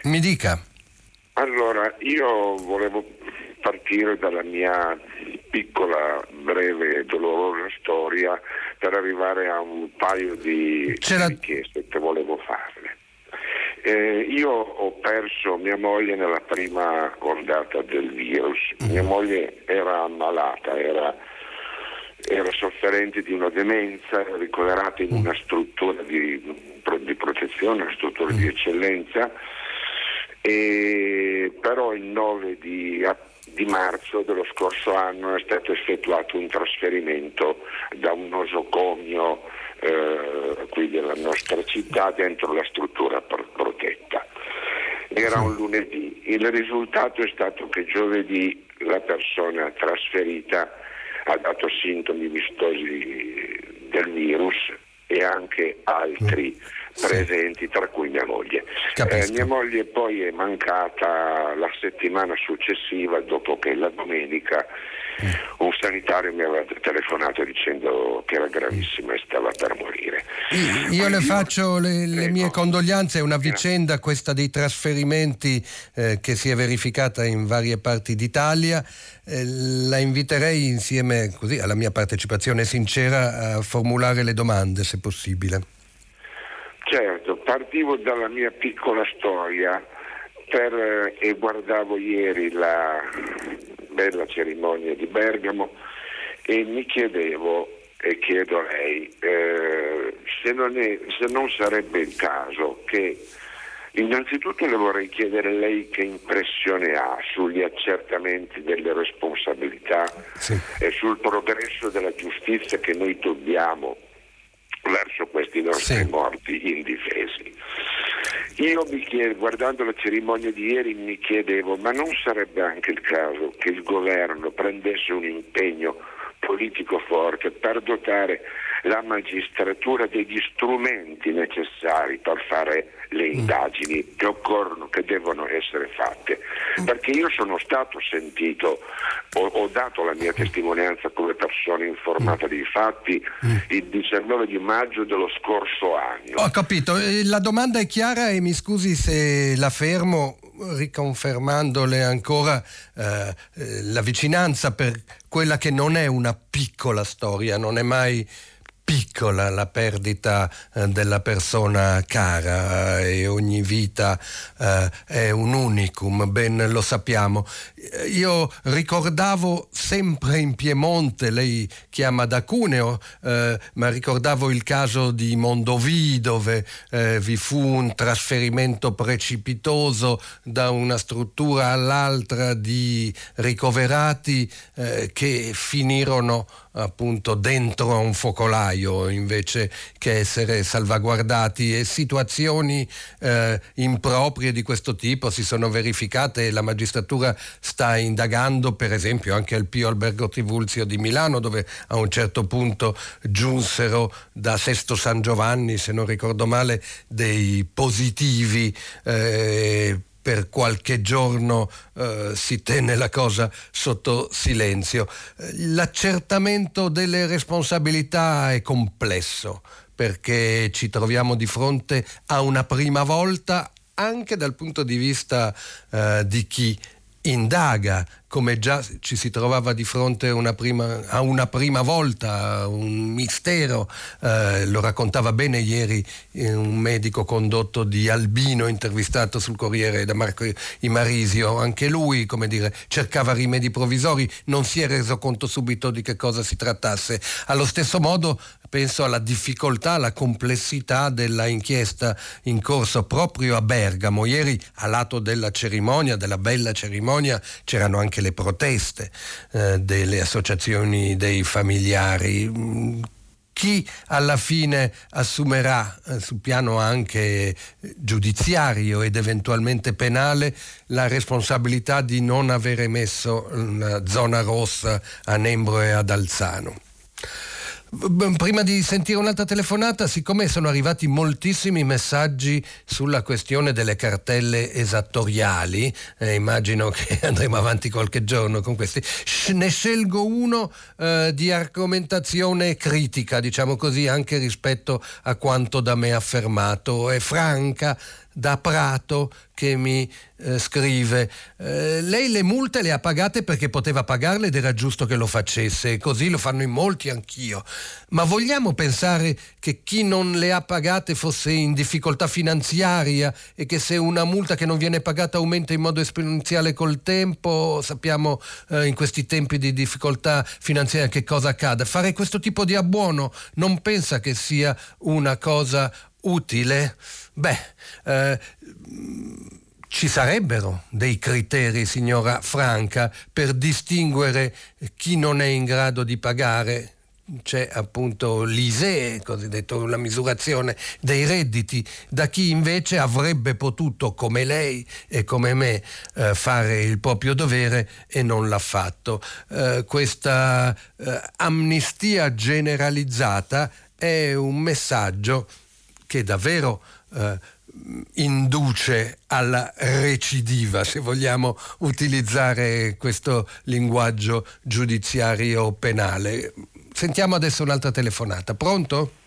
[SPEAKER 2] Mi dica.
[SPEAKER 3] Allora, io volevo partire dalla mia piccola, breve e dolorosa storia per arrivare a un paio di richieste che volevo farle. Eh, io ho perso mia moglie nella prima ondata del virus. Mia moglie era ammalata, era, era sofferente di una demenza, era ricoverata in una struttura di, di protezione, una struttura di eccellenza, e, però il 9 di, di marzo dello scorso anno è stato effettuato un trasferimento da un nosocomio eh, qui della nostra città dentro la struttura protetta. Era un lunedì, il risultato è stato che giovedì la persona trasferita ha dato sintomi vistosi del virus e anche altri sì. Presenti, tra cui mia moglie. Eh, mia moglie poi è mancata la settimana successiva, dopo che la domenica un sanitario mi aveva telefonato dicendo che era gravissima e stava per morire.
[SPEAKER 2] Io le faccio le, le mie condoglianze, è una vicenda questa dei trasferimenti eh, che si è verificata in varie parti d'Italia. Eh, la inviterei insieme così, alla mia partecipazione sincera a formulare le domande se possibile.
[SPEAKER 3] Certo, partivo dalla mia piccola storia per, eh, e guardavo ieri la bella cerimonia di Bergamo e mi chiedevo e chiedo a lei eh, se, non è, se non sarebbe il caso che Innanzitutto le vorrei chiedere lei che impressione ha sugli accertamenti delle responsabilità sì. e sul progresso della giustizia che noi dobbiamo verso questi nostri sì. morti indifesi. Io mi chiedo, guardando la cerimonia di ieri mi chiedevo, ma non sarebbe anche il caso che il governo prendesse un impegno politico forte per dotare la magistratura degli strumenti necessari per fare le mm. indagini che occorrono, che devono essere fatte. Mm. Perché io sono stato sentito, ho, ho dato la mia testimonianza come persona informata dei fatti mm. il 19 di maggio dello scorso anno.
[SPEAKER 2] Ho capito, eh, la domanda è chiara e mi scusi se la fermo riconfermandole ancora eh, eh la vicinanza per quella che non è una piccola storia, non è mai piccola la perdita eh, della persona cara eh, e ogni vita eh, è un unicum, ben lo sappiamo. Io ricordavo sempre in Piemonte, lei chiama da Cuneo, eh, ma ricordavo il caso di Mondovì dove eh, vi fu un trasferimento precipitoso da una struttura all'altra di ricoverati eh, che finirono appunto dentro a un focolaio invece che essere salvaguardati. E situazioni eh, improprie di questo tipo si sono verificate e la magistratura sta indagando per esempio anche al Pio Albergo Trivulzio di Milano dove a un certo punto giunsero da Sesto San Giovanni se non ricordo male dei positivi eh, per qualche giorno eh, si tenne la cosa sotto silenzio. L'accertamento delle responsabilità è complesso perché ci troviamo di fronte a una prima volta anche dal punto di vista eh, di chi indaga come già ci si trovava di fronte una prima, a una prima volta, un mistero, eh, lo raccontava bene ieri eh, un medico condotto di Albino intervistato sul Corriere da Marco Imarisio, anche lui dire, cercava rimedi provvisori, non si è reso conto subito di che cosa si trattasse. Allo stesso modo penso alla difficoltà, alla complessità della inchiesta in corso proprio a Bergamo. Ieri a lato della cerimonia, della bella cerimonia, c'erano anche le proteste eh, delle associazioni dei familiari mm, chi alla fine assumerà eh, sul piano anche giudiziario ed eventualmente penale la responsabilità di non avere messo una zona rossa a Nembro e ad Alzano. Prima di sentire un'altra telefonata, siccome sono arrivati moltissimi messaggi sulla questione delle cartelle esattoriali, eh, immagino che [laughs] andremo avanti qualche giorno con questi, ne scelgo uno eh, di argomentazione critica, diciamo così, anche rispetto a quanto da me affermato. È franca, da Prato che mi eh, scrive eh, lei le multe le ha pagate perché poteva pagarle ed era giusto che lo facesse così lo fanno in molti anch'io. Ma vogliamo pensare che chi non le ha pagate fosse in difficoltà finanziaria e che se una multa che non viene pagata aumenta in modo esponenziale col tempo sappiamo eh, in questi tempi di difficoltà finanziaria che cosa accada? Fare questo tipo di abbuono non pensa che sia una cosa utile Beh, eh, ci sarebbero dei criteri, signora Franca, per distinguere chi non è in grado di pagare c'è appunto l'ISEE, cosiddetto la misurazione dei redditi, da chi invece avrebbe potuto, come lei e come me, eh, fare il proprio dovere e non l'ha fatto. Eh, questa eh, amnistia generalizzata è un messaggio che davvero eh, induce alla recidiva, se vogliamo utilizzare questo linguaggio giudiziario penale. Sentiamo adesso un'altra telefonata. Pronto?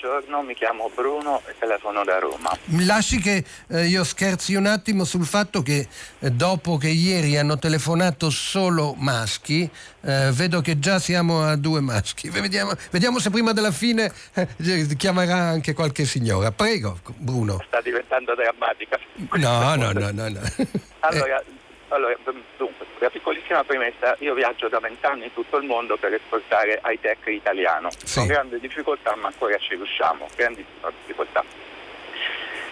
[SPEAKER 4] Buongiorno, mi chiamo Bruno e telefono da Roma.
[SPEAKER 2] Mi lasci che eh, io scherzi un attimo sul fatto che eh, dopo che ieri hanno telefonato solo maschi, eh, vedo che già siamo a due maschi. [laughs] Vediamo, vediamo se prima della fine eh, chiamerà anche qualche signora. Prego, Bruno.
[SPEAKER 4] Sta diventando drammatica.
[SPEAKER 2] No, no, no, no. no.
[SPEAKER 4] allora, [laughs] allora, dunque, una piccolissima premessa, io viaggio da vent'anni in tutto il mondo per esportare high tech italiano, sì. con grande difficoltà ma ancora ci riusciamo, grandissima difficoltà.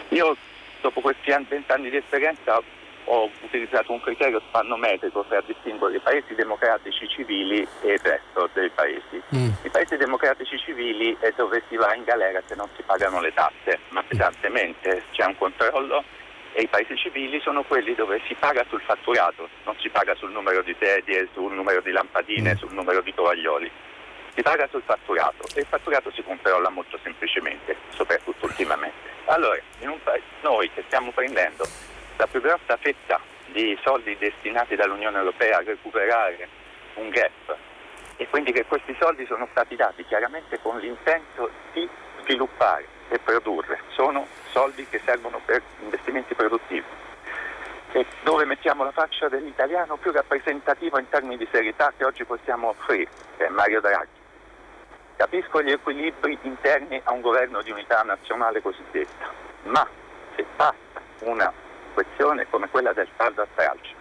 [SPEAKER 4] Io dopo questi vent'anni di esperienza ho utilizzato un criterio spannometrico per distinguere i paesi democratici civili e il resto dei paesi. Mm. I paesi democratici civili è dove si va in galera se non si pagano le tasse, ma pesantemente c'è un controllo e i paesi civili sono quelli dove si paga sul fatturato, non si paga sul numero di sedie, sul numero di lampadine, mm. sul numero di tovaglioli. Si paga sul fatturato e il fatturato si controlla molto semplicemente, soprattutto ultimamente. Allora, pa- noi che stiamo prendendo la più grossa fetta di soldi destinati dall'Unione Europea a recuperare un gap e quindi che questi soldi sono stati dati chiaramente con l'intento di sviluppare e produrre, sono soldi che servono per investimenti produttivi. E dove mettiamo la faccia dell'italiano più rappresentativo in termini di serietà che oggi possiamo offrire, che è Mario Draghi. Capisco gli equilibri interni a un governo di unità nazionale cosiddetta, ma se passa una questione come quella del saldo a stralcio,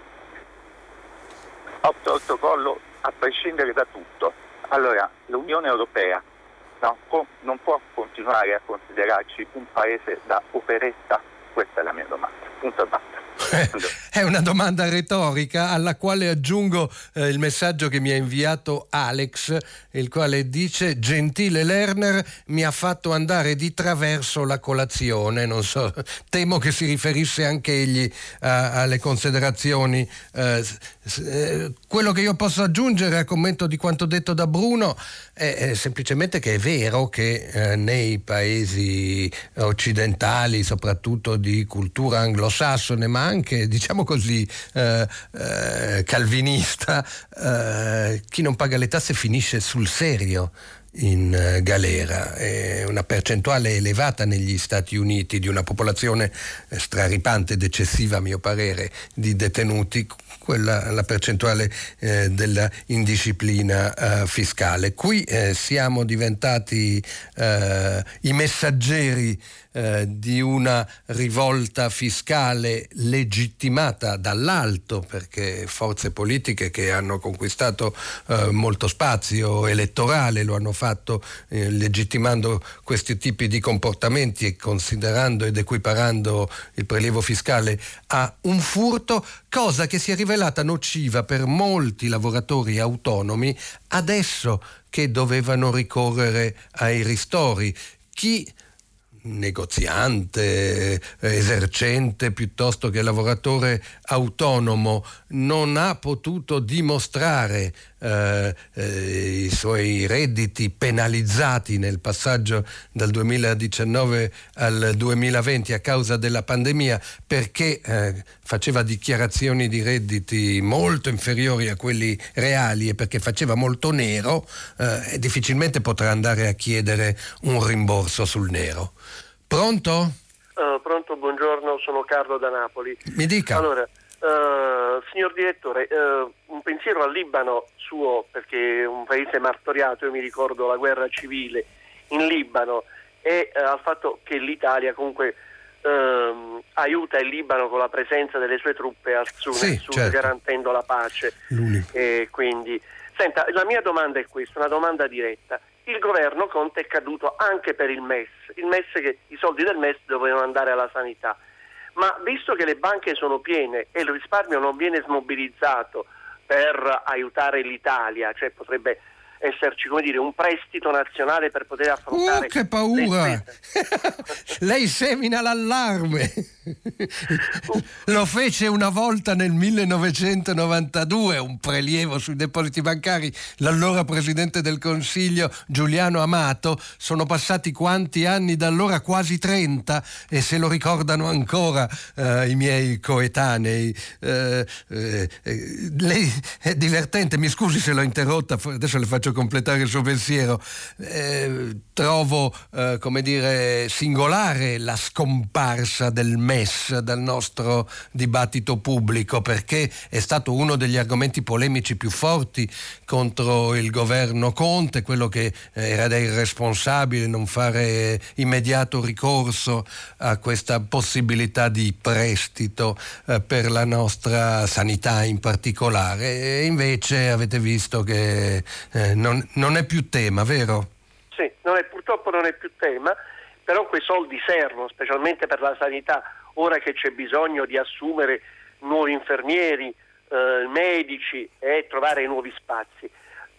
[SPEAKER 4] protocollo a prescindere da tutto, allora l'Unione Europea no, non può continuare a considerarci un paese da operetta? Questa è la mia domanda. Punto e basta. [laughs]
[SPEAKER 2] È una domanda retorica alla quale aggiungo eh, il messaggio che mi ha inviato Alex, il quale dice gentile Lerner mi ha fatto andare di traverso la colazione, non so, [laughs] temo che si riferisse anche egli a, alle considerazioni. Eh, eh, quello che io posso aggiungere a commento di quanto detto da Bruno è, è semplicemente che è vero che eh, nei paesi occidentali, soprattutto di cultura anglosassone, ma anche diciamo così eh, eh, calvinista, eh, chi non paga le tasse finisce sul serio in eh, galera, è una percentuale elevata negli Stati Uniti di una popolazione straripante ed eccessiva a mio parere di detenuti quella, la percentuale eh, della indisciplina eh, fiscale. Qui eh, siamo diventati eh, i messaggeri eh, di una rivolta fiscale legittimata dall'alto, perché forze politiche che hanno conquistato eh, molto spazio elettorale lo hanno fatto eh, legittimando questi tipi di comportamenti e considerando ed equiparando il prelievo fiscale a un furto, cosa che si è rivelata nociva per molti lavoratori autonomi adesso che dovevano ricorrere ai ristori. Chi negoziante, esercente piuttosto che lavoratore autonomo non ha potuto dimostrare eh, eh, i suoi redditi penalizzati nel passaggio dal 2019 al 2020 a causa della pandemia perché eh, faceva dichiarazioni di redditi molto inferiori a quelli reali e perché faceva molto nero, eh, difficilmente potrà andare a chiedere un rimborso sul nero. Pronto?
[SPEAKER 5] Uh, pronto, buongiorno, sono Carlo da Napoli.
[SPEAKER 2] Mi dica.
[SPEAKER 5] Allora, uh, signor direttore, uh, un pensiero al Libano suo, perché è un paese martoriato, io mi ricordo la guerra civile in Libano e al fatto che l'Italia comunque ehm, aiuta il Libano con la presenza delle sue truppe al sud,
[SPEAKER 2] sì,
[SPEAKER 5] sud
[SPEAKER 2] certo.
[SPEAKER 5] garantendo la pace. E quindi, senta, la mia domanda è questa, una domanda diretta il governo Conte è caduto anche per il MES, il MES che i soldi del MES dovevano andare alla sanità. Ma visto che le banche sono piene e il risparmio non viene smobilizzato per aiutare l'Italia, cioè potrebbe esserci come dire, un prestito nazionale per poter affrontare.
[SPEAKER 2] Uh, che paura! [laughs] Lei semina l'allarme. [laughs] Lo fece una volta nel 1992, un prelievo sui depositi bancari. L'allora presidente del Consiglio Giuliano Amato. Sono passati quanti anni da allora? Quasi 30 e se lo ricordano ancora eh, i miei coetanei. Eh, eh, eh, lei è divertente, mi scusi se l'ho interrotta, adesso le faccio completare il suo pensiero. Eh, trovo, eh, come dire, singolare la scomparsa del MES dal nostro dibattito pubblico perché è stato uno degli argomenti polemici più forti contro il governo Conte, quello che era da irresponsabile non fare immediato ricorso a questa possibilità di prestito eh, per la nostra sanità in particolare. E invece avete visto che eh, non, non, è più tema, vero?
[SPEAKER 5] Sì, non è, purtroppo non è più tema, però quei soldi servono, specialmente per la sanità, ora che c'è bisogno di assumere nuovi infermieri, eh, medici e trovare nuovi spazi.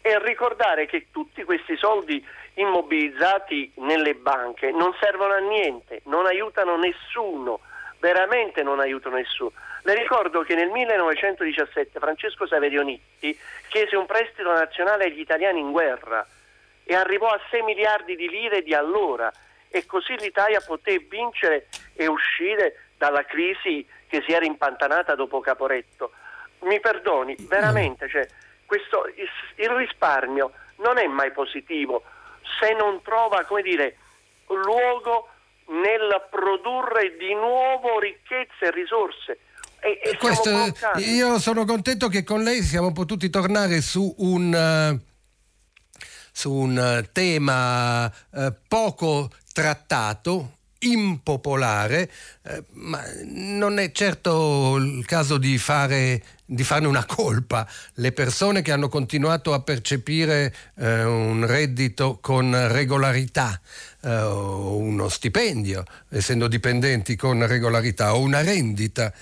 [SPEAKER 5] E ricordare che tutti questi soldi immobilizzati nelle banche non servono a niente, non aiutano nessuno, veramente non aiutano nessuno. Le ricordo che nel 1917 Francesco Saverionitti chiese un prestito nazionale agli italiani in guerra e arrivò a 6 miliardi di lire di allora e così l'Italia poté vincere e uscire dalla crisi che si era impantanata dopo Caporetto. Mi perdoni, veramente, cioè, questo, il, risparmio non è mai positivo se non trova, dire, luogo nel produrre di nuovo ricchezze e risorse. E, e
[SPEAKER 2] Questo, io sono contento che con lei siamo potuti tornare su un, uh, su un tema uh, poco trattato, impopolare, eh, ma non è certo il caso di, fare, di farne una colpa. Le persone che hanno continuato a percepire eh, un reddito con regolarità, eh, uno stipendio, essendo dipendenti con regolarità, o una rendita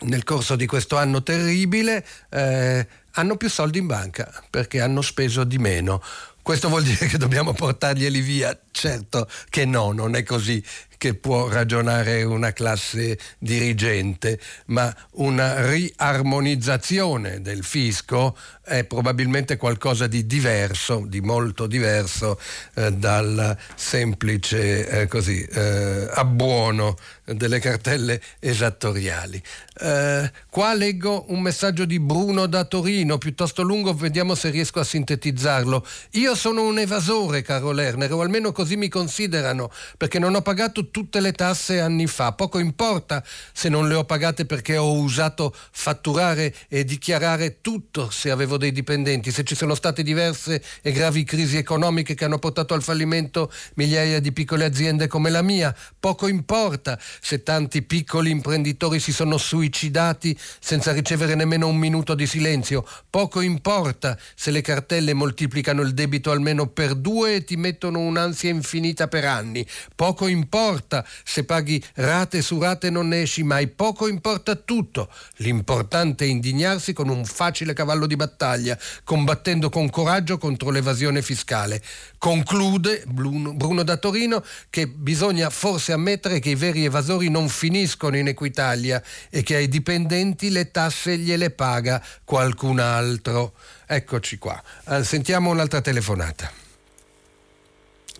[SPEAKER 2] nel corso di questo anno terribile, eh, hanno più soldi in banca perché hanno speso di meno. Questo vuol dire che dobbiamo portarglieli via? Certo che no, non è così che può ragionare una classe dirigente, ma una riarmonizzazione del fisco è probabilmente qualcosa di diverso, di molto diverso eh, dal semplice eh, così, eh, abbuono delle cartelle esattoriali. Eh, qua leggo un messaggio di Bruno da Torino, piuttosto lungo, vediamo se riesco a sintetizzarlo. Io sono un evasore, caro Lerner, o almeno così mi considerano, perché non ho pagato tutte le tasse anni fa. Poco importa se non le ho pagate perché ho usato fatturare e dichiarare tutto se avevo dei dipendenti, se ci sono state diverse e gravi crisi economiche che hanno portato al fallimento migliaia di piccole aziende come la mia. Poco importa se tanti piccoli imprenditori si sono suicidati senza ricevere nemmeno un minuto di silenzio. Poco importa se le cartelle moltiplicano il debito almeno per due e ti mettono un'ansia infinita per anni. Poco importa se paghi rate su rate non ne esci mai. Poco importa tutto. L'importante è indignarsi con un facile cavallo di battaglia, combattendo con coraggio contro l'evasione fiscale. Conclude Bruno da Torino che bisogna forse ammettere che i veri evasori non finiscono in Equitalia e che ai dipendenti le tasse gliele paga qualcun altro. Eccoci qua. Eh, sentiamo un'altra telefonata.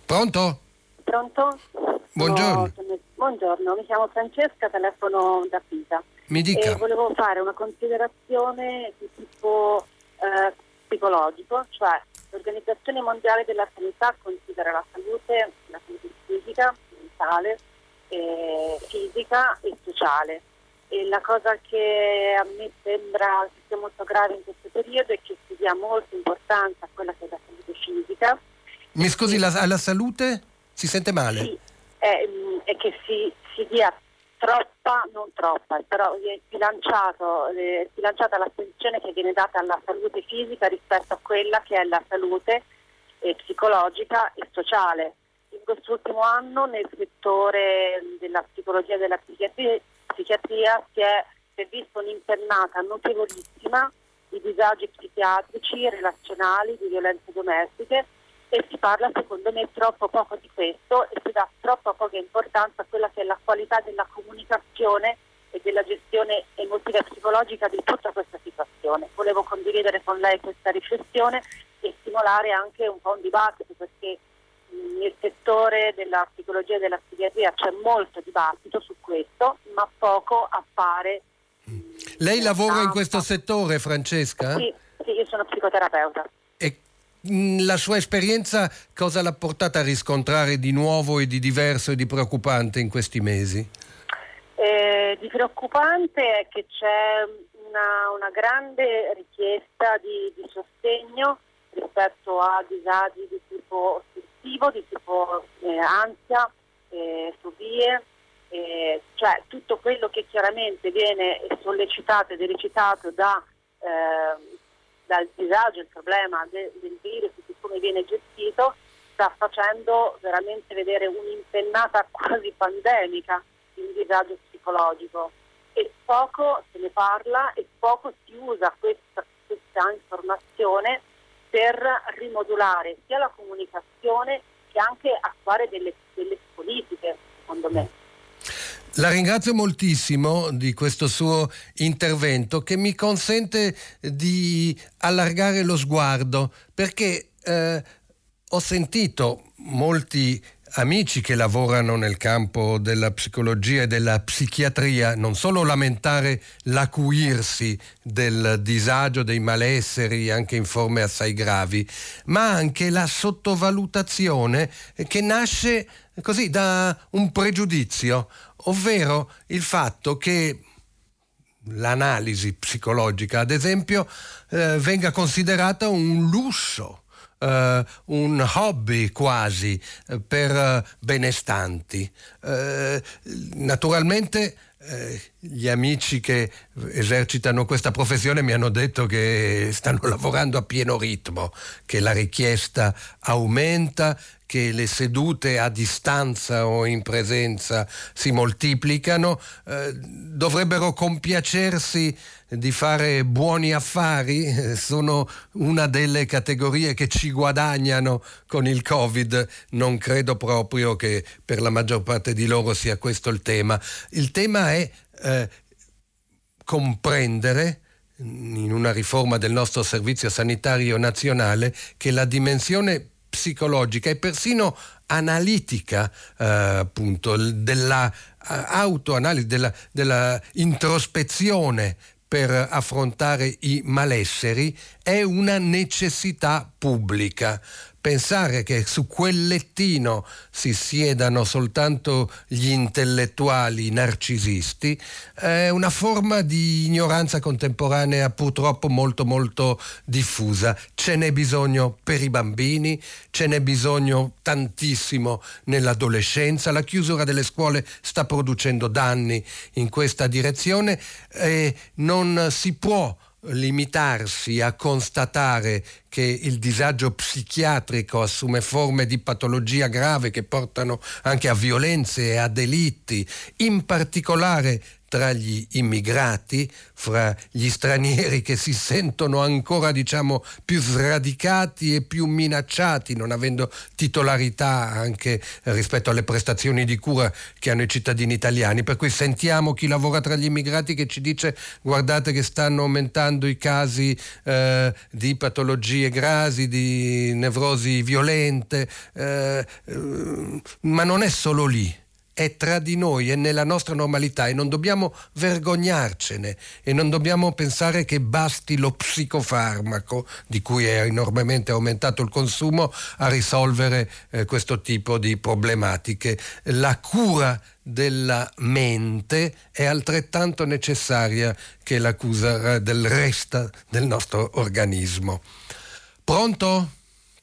[SPEAKER 2] Pronto?
[SPEAKER 6] Pronto?
[SPEAKER 2] Buongiorno.
[SPEAKER 6] No, buongiorno, mi chiamo Francesca, telefono da Pisa.
[SPEAKER 2] Mi dica.
[SPEAKER 6] E volevo fare una considerazione di tipo eh, psicologico, cioè l'Organizzazione Mondiale della Sanità considera la salute, la salute fisica, mentale, eh, fisica e sociale. E la cosa che a me sembra che sia molto grave in questo periodo è che si dia molta importanza a quella che è la salute fisica.
[SPEAKER 2] Mi scusi, la, alla salute si sente male?
[SPEAKER 6] Sì, è, è che si, si dia troppa, non troppa, però è bilanciato, è bilanciata l'attenzione che viene data alla salute fisica rispetto a quella che è la salute eh, psicologica e sociale. In quest'ultimo anno nel settore della psicologia e della psichiatria, psichiatria si, è, si è vista un'impennata notevolissima di disagi psichiatrici, relazionali, di violenze domestiche e si parla secondo me troppo poco di questo e si dà troppo poca importanza a quella che è la qualità della comunicazione e della gestione emotiva e psicologica di tutta questa situazione. Volevo condividere con lei questa riflessione e stimolare anche un po' un dibattito perché nel settore della psicologia e della psichiatria c'è molto dibattito su questo, ma poco appare.
[SPEAKER 2] Lei lavora in questo settore, Francesca?
[SPEAKER 6] Sì, sì io sono psicoterapeuta.
[SPEAKER 2] Mm, la sua esperienza cosa l'ha portata a riscontrare di nuovo e di diverso e di preoccupante in questi mesi?
[SPEAKER 6] Eh, di preoccupante è che c'è una, una grande richiesta di, di, sostegno rispetto a disagi di tipo ossessivo, di tipo eh, ansia, eh, fobie, eh, cioè tutto quello che chiaramente viene sollecitato ed elicitato da eh, dal disagio, il problema de, del virus, di come viene gestito, sta facendo veramente vedere un'impennata [laughs] quasi pandemica di un disagio psicologico e poco se ne parla e poco si usa questa, questa informazione per rimodulare sia la comunicazione che anche attuare delle, delle politiche, secondo me.
[SPEAKER 2] La ringrazio moltissimo di questo suo intervento che mi consente di allargare lo sguardo perché eh, ho sentito molti amici che lavorano nel campo della psicologia e della psichiatria non solo lamentare l'acuirsi del disagio, dei malesseri anche in forme assai gravi, ma anche la sottovalutazione che nasce così da un pregiudizio ovvero il fatto che l'analisi psicologica, ad esempio, eh, venga considerata un lusso. Uh, un hobby quasi uh, per uh, benestanti. naturalmente gli amici che esercitano questa professione mi hanno detto che stanno [laughs] lavorando a pieno ritmo, che la richiesta aumenta, che le sedute a distanza o in presenza si moltiplicano, eh, dovrebbero compiacersi di fare buoni affari, [laughs] sono una delle categorie che ci guadagnano con il Covid, non credo proprio che per la maggior parte di loro sia questo il tema. Il tema è eh, comprendere in una riforma del nostro servizio sanitario nazionale che la dimensione psicologica e persino analitica eh, appunto della autoanalisi, della, della introspezione per affrontare i malesseri è una necessità pubblica pensare che su quel lettino si siedano soltanto gli intellettuali narcisisti è una forma di ignoranza contemporanea purtroppo molto molto diffusa. Ce n'è bisogno per i bambini, ce n'è bisogno tantissimo nell'adolescenza, la chiusura delle scuole sta producendo danni in questa direzione e non si può limitarsi a constatare che il disagio psichiatrico assume forme di patologia grave che portano anche a violenze e a delitti, in particolare tra gli immigrati, fra gli stranieri che si sentono ancora diciamo più sradicati e più minacciati, non avendo titolarità anche rispetto alle prestazioni di cura che hanno i cittadini italiani. Per cui sentiamo chi lavora tra gli immigrati che ci dice guardate che stanno aumentando i casi eh, di patologie grasi, di nevrosi violente, eh, eh, ma non è solo lì è tra di noi, è nella nostra normalità e non dobbiamo vergognarcene e non dobbiamo pensare che basti lo psicofarmaco, di cui è enormemente aumentato il consumo, a risolvere eh, questo tipo di problematiche. La cura della mente è altrettanto necessaria che l'accusa del resto del nostro organismo. Pronto?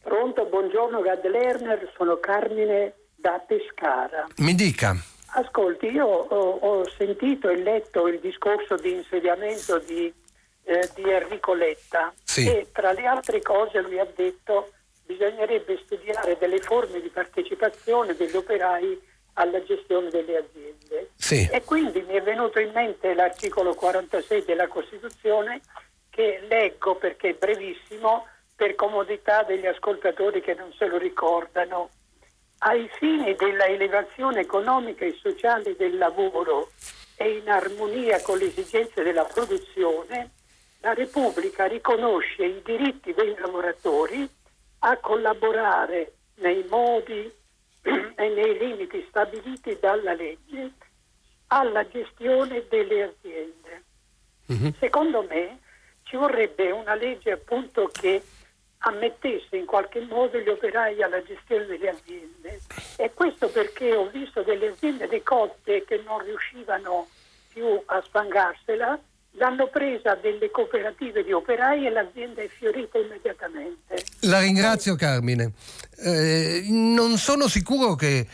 [SPEAKER 7] Pronto, buongiorno Gad Lerner, sono Carmine da Pescara.
[SPEAKER 2] Mi dica.
[SPEAKER 7] Ascolti, io ho, ho sentito e letto il discorso di insediamento di, eh, di Enrico Letta
[SPEAKER 2] sì.
[SPEAKER 7] e tra le altre cose lui ha detto bisognerebbe studiare delle forme di partecipazione degli operai alla gestione delle aziende.
[SPEAKER 2] Sì.
[SPEAKER 7] E quindi mi è venuto in mente l'articolo 46 della Costituzione che leggo perché è brevissimo per comodità degli ascoltatori che non se lo ricordano ai fini della elevazione economica e sociale del lavoro e in armonia con le esigenze della produzione, la Repubblica riconosce i diritti dei lavoratori a collaborare nei modi [clears throat] e nei limiti stabiliti dalla legge alla gestione delle aziende. Mm-hmm. Secondo me ci vorrebbe una legge appunto che ammettesse in qualche modo gli operai alla gestione delle aziende. E questo perché ho visto delle aziende decotte che non riuscivano più a sfangarsela, l'hanno presa delle cooperative di operai e l'azienda è fiorita immediatamente.
[SPEAKER 2] La ringrazio Carmine. Eh, non sono sicuro che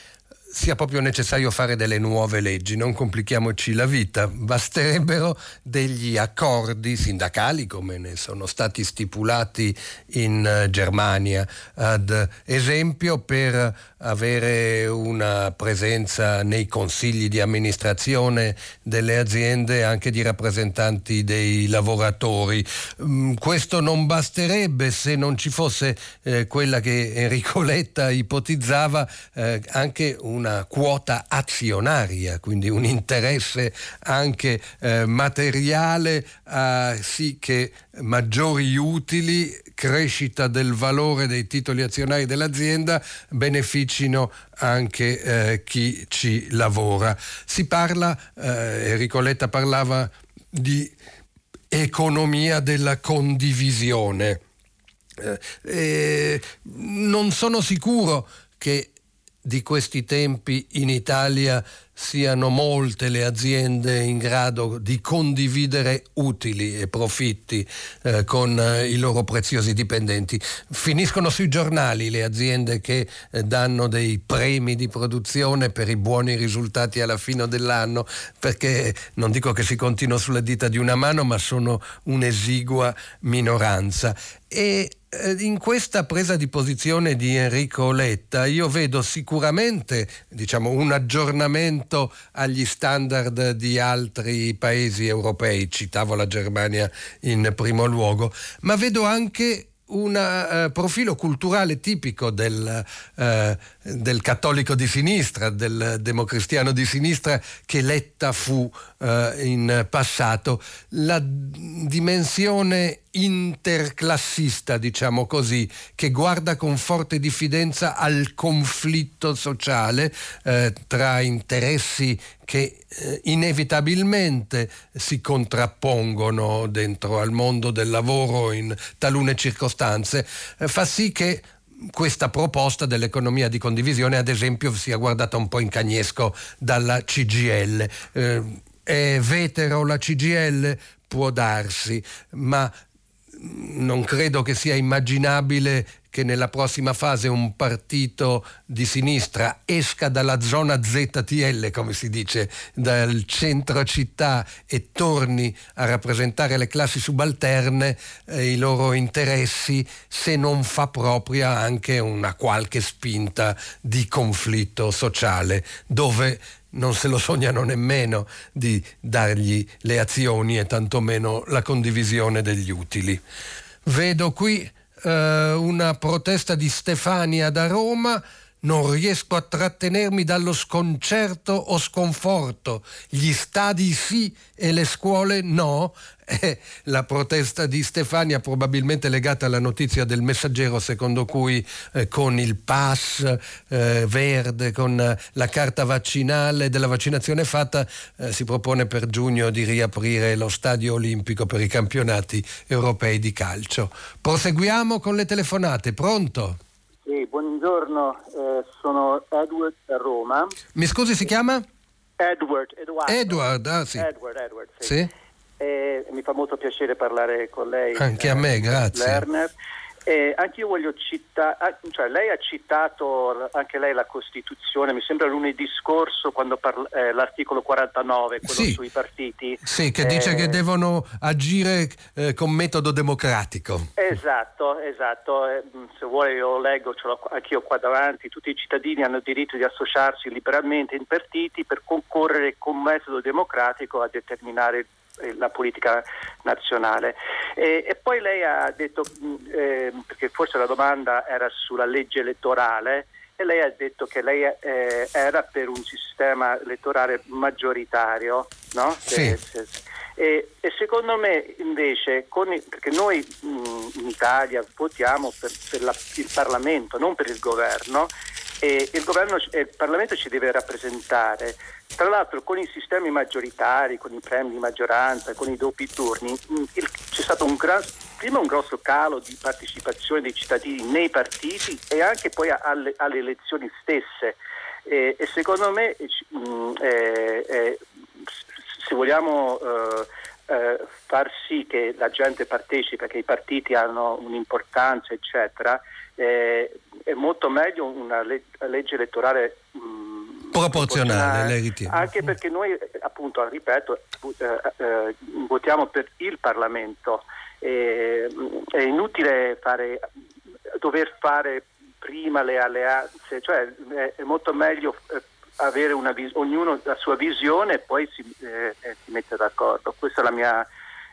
[SPEAKER 2] sia proprio necessario fare delle nuove leggi, non complichiamoci la vita, basterebbero degli accordi sindacali come ne sono stati stipulati in eh, Germania, ad esempio per avere una presenza nei consigli di amministrazione delle aziende anche di rappresentanti dei lavoratori. Mm, questo non basterebbe se non ci fosse eh, quella che Enrico [laughs] Letta ipotizzava eh, anche un una quota azionaria, quindi un interesse anche eh, materiale a sì che maggiori utili, crescita del valore dei titoli azionari dell'azienda beneficino anche eh, chi ci lavora. Si parla, eh, Enrico Letta parlava di economia della condivisione. Eh, non sono sicuro che di questi tempi in Italia siano molte le aziende in grado di condividere utili e profitti eh, con eh, i loro preziosi dipendenti. Finiscono sui giornali le aziende che eh, danno dei premi di produzione per i buoni risultati alla fine dell'anno, perché non dico che si continua sulle dita di una mano, ma sono un'esigua minoranza. E eh, in questa presa di posizione di Enrico Letta io vedo sicuramente diciamo, un aggiornamento agli standard di altri paesi europei, citavo la Germania in primo luogo, ma vedo anche un uh, profilo culturale tipico del, uh, del, cattolico di sinistra, del democristiano di sinistra che Letta fu uh, in passato, la dimensione interclassista, diciamo così, che guarda con forte diffidenza al conflitto sociale eh, tra interessi che eh, inevitabilmente si contrappongono dentro al mondo del lavoro in talune circostanze, eh, fa sì che questa proposta dell'economia di condivisione, ad esempio, sia guardata un po' in cagnesco dalla CGL. Eh, è vetero la CGL? Può darsi, ma non credo che sia immaginabile che nella prossima fase un partito di sinistra esca dalla zona ZTL, come si dice, dal centro città e torni a rappresentare le classi subalterne, eh, i loro interessi, se non fa propria anche una qualche spinta di conflitto sociale, dove non se lo sognano nemmeno di dargli le azioni e tantomeno la condivisione degli utili. Vedo qui eh, una protesta di Stefania da Roma non riesco a trattenermi dallo sconcerto o sconforto. Gli stadi sì e le scuole no. [laughs] Eh, la protesta di Stefania probabilmente legata alla notizia del messaggero secondo cui eh, con il pass eh, verde, con la carta vaccinale della vaccinazione fatta, eh, si propone per giugno di riaprire lo stadio olimpico per i campionati europei di calcio. Proseguiamo con le telefonate. Pronto?
[SPEAKER 8] Sì, buongiorno, eh, sono Edward da Roma.
[SPEAKER 2] Mi scusi, si chiama?
[SPEAKER 8] Edward, Eduardo.
[SPEAKER 2] Edward, ah sì.
[SPEAKER 8] Edward, Edward, sì.
[SPEAKER 2] sì?
[SPEAKER 8] Eh, mi fa molto piacere parlare con lei.
[SPEAKER 2] Anche a me, grazie.
[SPEAKER 8] Lerner. Eh, anche io voglio citare, ah, cioè lei ha citato anche lei la Costituzione, mi sembra lunedì scorso quando parla, eh, l'articolo 49, quello sì, sui partiti.
[SPEAKER 2] Sì, che dice che eh, devono agire eh, con metodo democratico.
[SPEAKER 8] Esatto, esatto. Eh, se vuole io leggo, ce l'ho anch'io qua davanti, tutti i cittadini hanno il diritto di associarsi liberamente in partiti per concorrere con metodo democratico a determinare eh, la politica nazionale. E, e, poi lei ha detto, eh, perché forse la domanda era sulla legge elettorale, e lei ha detto che lei eh, era per un sistema elettorale maggioritario, no?
[SPEAKER 2] Sì.
[SPEAKER 8] Se, se, e, e, secondo me invece, i, perché noi mh, in Italia votiamo per, per la, il Parlamento, non per il governo, e il, governo, il Parlamento ci deve rappresentare. Tra l'altro con i sistemi maggioritari, con i premi di maggioranza, con i doppi turni, mm, il, c'è stato un gran, prima un grosso calo di partecipazione dei cittadini nei partiti e anche poi alle, alle elezioni stesse. E, e secondo me mh, eh, eh, se vogliamo eh, eh, far sì che la gente partecipa, che i partiti hanno un'importanza, eccetera, eh, è molto meglio una legge elettorale
[SPEAKER 2] mm, proporzionale?
[SPEAKER 8] Anche perché noi, appunto, ripeto, votiamo per il Parlamento. è inutile fare, dover fare prima le alleanze, cioè è molto meglio avere una vis- ognuno la sua visione e poi si, eh, eh, si mette d'accordo. Questa è la mia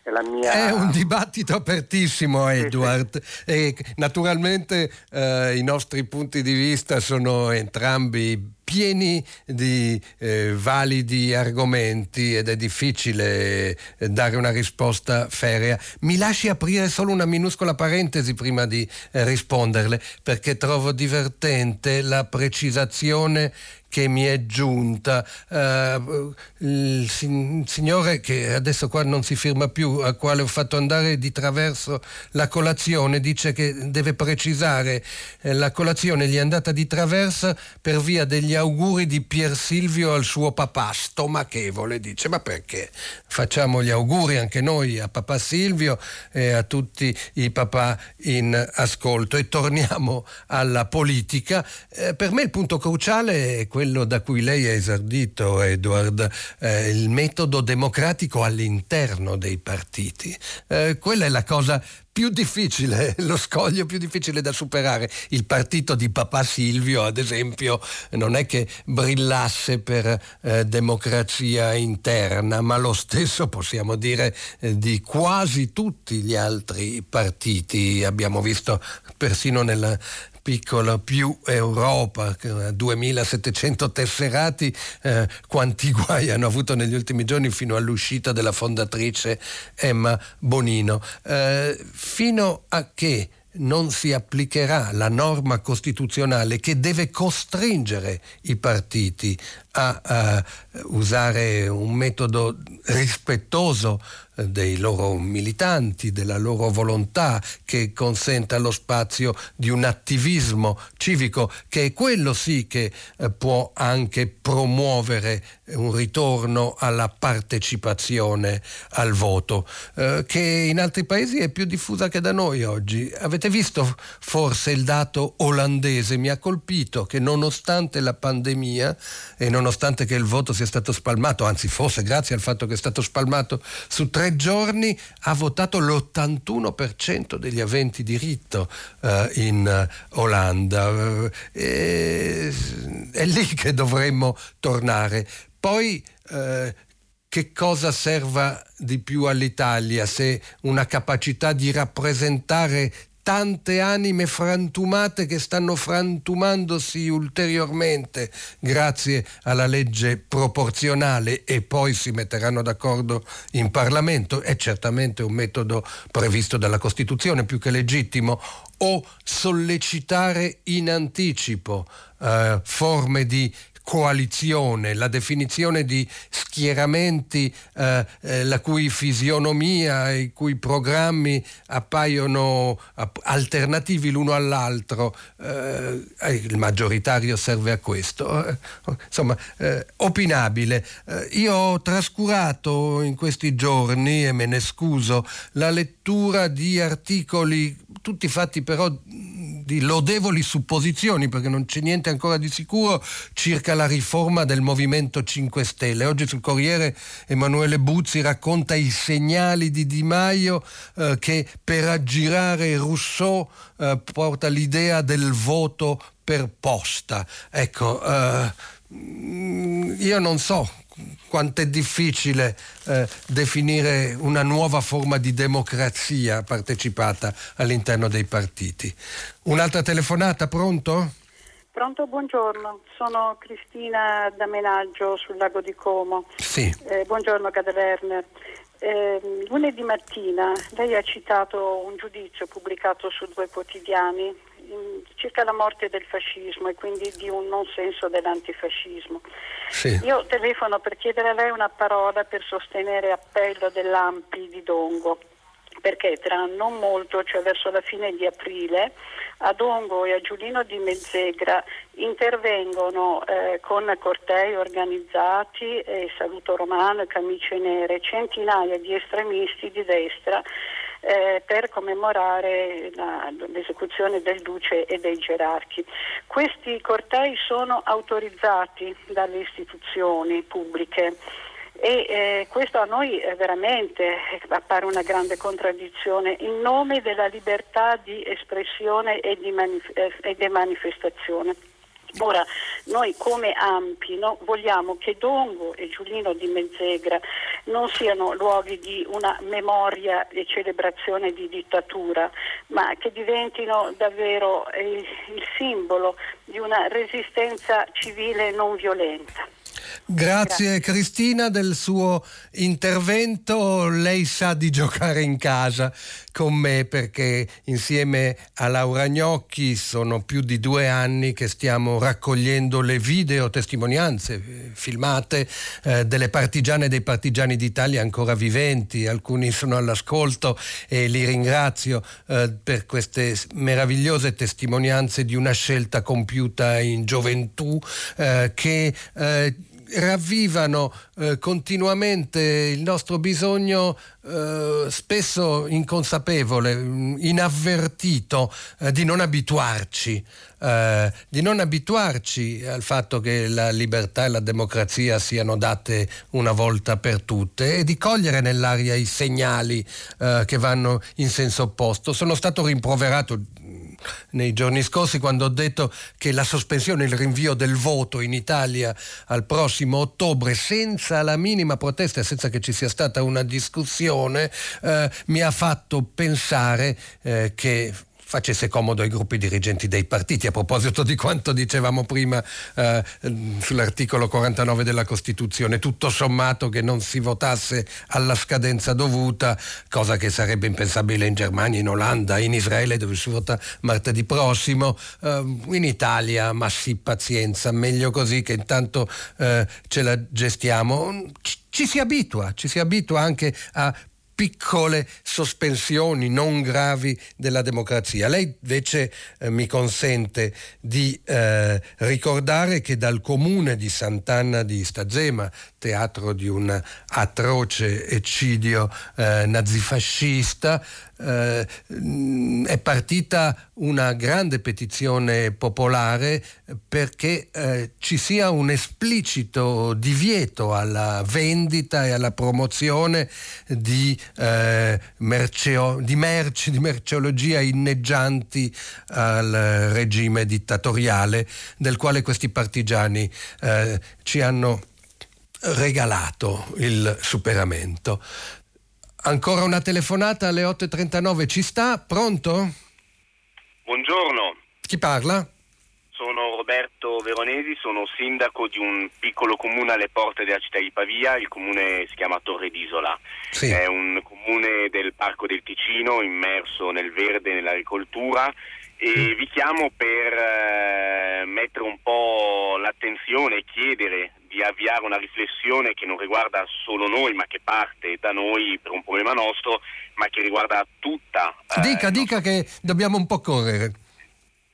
[SPEAKER 2] è, mia... è un dibattito apertissimo, Edward. Sì, sì. E naturalmente eh, i nostri punti di vista sono entrambi pieni di eh, validi argomenti ed è difficile eh, dare una risposta ferrea. Mi lasci aprire solo una minuscola parentesi prima di eh, risponderle, perché trovo divertente la precisazione che mi è giunta. Uh, il signore che adesso qua non si firma più, al quale ho fatto andare di traverso la colazione, dice che deve precisare eh, la colazione gli è andata di traverso per via degli auguri di Pier Silvio al suo papà, stomachevole, dice, ma perché? Facciamo gli auguri anche noi a papà Silvio e a tutti i papà in ascolto e torniamo alla politica. Eh, per me il punto cruciale è quello da cui lei ha esordito, Edward, eh, il metodo democratico all'interno dei partiti. Eh, quella è la cosa più difficile, [laughs] lo scoglio più difficile da superare. Il partito di papà Silvio, ad esempio, non è che brillasse per eh, democrazia interna, ma lo stesso possiamo dire eh, di quasi tutti gli altri partiti. Abbiamo visto persino nella piccola più Europa, 2700 tesserati, eh, quanti [laughs] guai hanno avuto negli ultimi giorni fino all'uscita della fondatrice Emma Bonino. Eh, fino a che non si applicherà la norma costituzionale che deve costringere i partiti a, a usare un metodo rispettoso eh, dei loro militanti, della loro volontà che consenta lo spazio di un attivismo civico che è quello sì che eh, può anche promuovere un ritorno alla partecipazione al voto, eh, che in altri paesi è più diffusa che da noi oggi. Avete visto forse il dato olandese? Mi ha colpito che nonostante la pandemia e nonostante che il voto sia stato spalmato, anzi forse grazie al fatto che è stato spalmato su tre giorni, ha votato l'81% degli aventi diritto eh, in Olanda. Eh, è lì che dovremmo tornare. Poi eh, che cosa serva di più all'Italia se una capacità di rappresentare tante anime frantumate che stanno frantumandosi ulteriormente grazie alla legge proporzionale e poi si metteranno d'accordo in Parlamento, è certamente un metodo previsto dalla Costituzione più che legittimo, o sollecitare in anticipo eh, forme di coalizione, la definizione di schieramenti eh, eh, la cui fisionomia i cui programmi appaiono alternativi l'uno all'altro, eh, eh, il maggioritario serve a questo. Eh, insomma, eh, opinabile. io ho trascurato in questi giorni, e me ne scuso, la lettura di articoli, tutti fatti però di lodevoli supposizioni, perché non c'è niente ancora di sicuro circa la riforma del Movimento 5 Stelle. Oggi sul Corriere Emanuele Buzzi racconta i segnali di Di Maio eh, che per aggirare Rousseau eh, porta l'idea del voto per posta. Ecco, eh, io non so quanto è difficile eh, definire una nuova forma di democrazia partecipata all'interno dei partiti. Un'altra telefonata, pronto?
[SPEAKER 9] Pronto, buongiorno, sono Cristina da Menaggio sul lago di Como.
[SPEAKER 2] Sì.
[SPEAKER 9] Eh, buongiorno Cadelerner. Eh, lunedì mattina lei ha citato un giudizio pubblicato su due quotidiani circa la morte del fascismo e quindi di un non senso dell'antifascismo.
[SPEAKER 2] Sì.
[SPEAKER 9] Io telefono per chiedere a lei una parola per sostenere appello dell'Ampi di Dongo perché tra non molto, cioè verso la fine di aprile, a Dongo e a Giulino di Mezzegra intervengono eh, con cortei organizzati, eh, Saluto Romano e Camicie Nere, centinaia di estremisti di destra eh, per commemorare la, l'esecuzione del duce e dei gerarchi. Questi cortei sono autorizzati dalle istituzioni pubbliche e eh, questo a noi veramente appare una grande contraddizione in nome della libertà di espressione e di, manif- eh, e di manifestazione. Ora, noi come Ampi no, vogliamo che Dongo e Giulino di Mezzegra non siano luoghi di una memoria e celebrazione di dittatura, ma che diventino davvero il, il simbolo di una resistenza civile non violenta.
[SPEAKER 2] Grazie, Grazie, Cristina del suo intervento. Lei sa di giocare in casa con me perché insieme a Laura Gnocchi sono più di due anni che stiamo raccogliendo le video testimonianze eh, filmate eh, delle partigiane e dei partigiani d'Italia ancora viventi. Alcuni sono all'ascolto e li ringrazio eh, per queste meravigliose testimonianze di una scelta compiuta in gioventù eh, che eh, ravvivano eh, continuamente il nostro bisogno eh, spesso inconsapevole, inavvertito, eh, di non abituarci, eh, di non abituarci al fatto che la libertà e la democrazia siano date una volta per tutte e di cogliere nell'aria i segnali eh, che vanno in senso opposto. Sono stato rimproverato nei giorni scorsi quando ho detto che la sospensione, il rinvio del voto in Italia al prossimo ottobre senza la minima protesta e senza che ci sia stata una discussione eh, mi ha fatto pensare eh, che facesse comodo ai gruppi dirigenti dei partiti. A proposito di quanto dicevamo prima eh, sull'articolo 49 della Costituzione, tutto sommato che non si votasse alla scadenza dovuta, cosa che sarebbe impensabile in Germania, in Olanda, in Israele dove si vota martedì prossimo, eh, in Italia, ma sì, pazienza, meglio così che intanto eh, ce la gestiamo. Ci, ci si abitua, ci si abitua anche a piccole sospensioni non gravi della democrazia. Lei invece eh, mi consente di eh, ricordare che dal comune di Sant'Anna di Stazema, teatro di un atroce eccidio eh, nazifascista, eh, è partita una grande petizione popolare perché eh, ci sia un esplicito divieto alla vendita e alla promozione di, eh, merceo, di merci, di merceologia inneggianti al regime dittatoriale del quale questi partigiani eh, ci hanno regalato il superamento. Ancora una telefonata alle 8.39 ci sta? Pronto?
[SPEAKER 10] Buongiorno.
[SPEAKER 2] Chi parla?
[SPEAKER 10] Sono Roberto Veronesi, sono sindaco di un piccolo comune alle porte della città di Pavia, il comune si chiama Torre d'Isola. Sì. È un comune del Parco del Ticino immerso nel verde e nell'agricoltura e vi chiamo per eh, mettere un po' l'attenzione e chiedere di avviare una riflessione che non riguarda solo noi, ma che parte da noi per un problema nostro, ma che riguarda tutta.
[SPEAKER 2] Eh, dica, dica che dobbiamo un po' correre.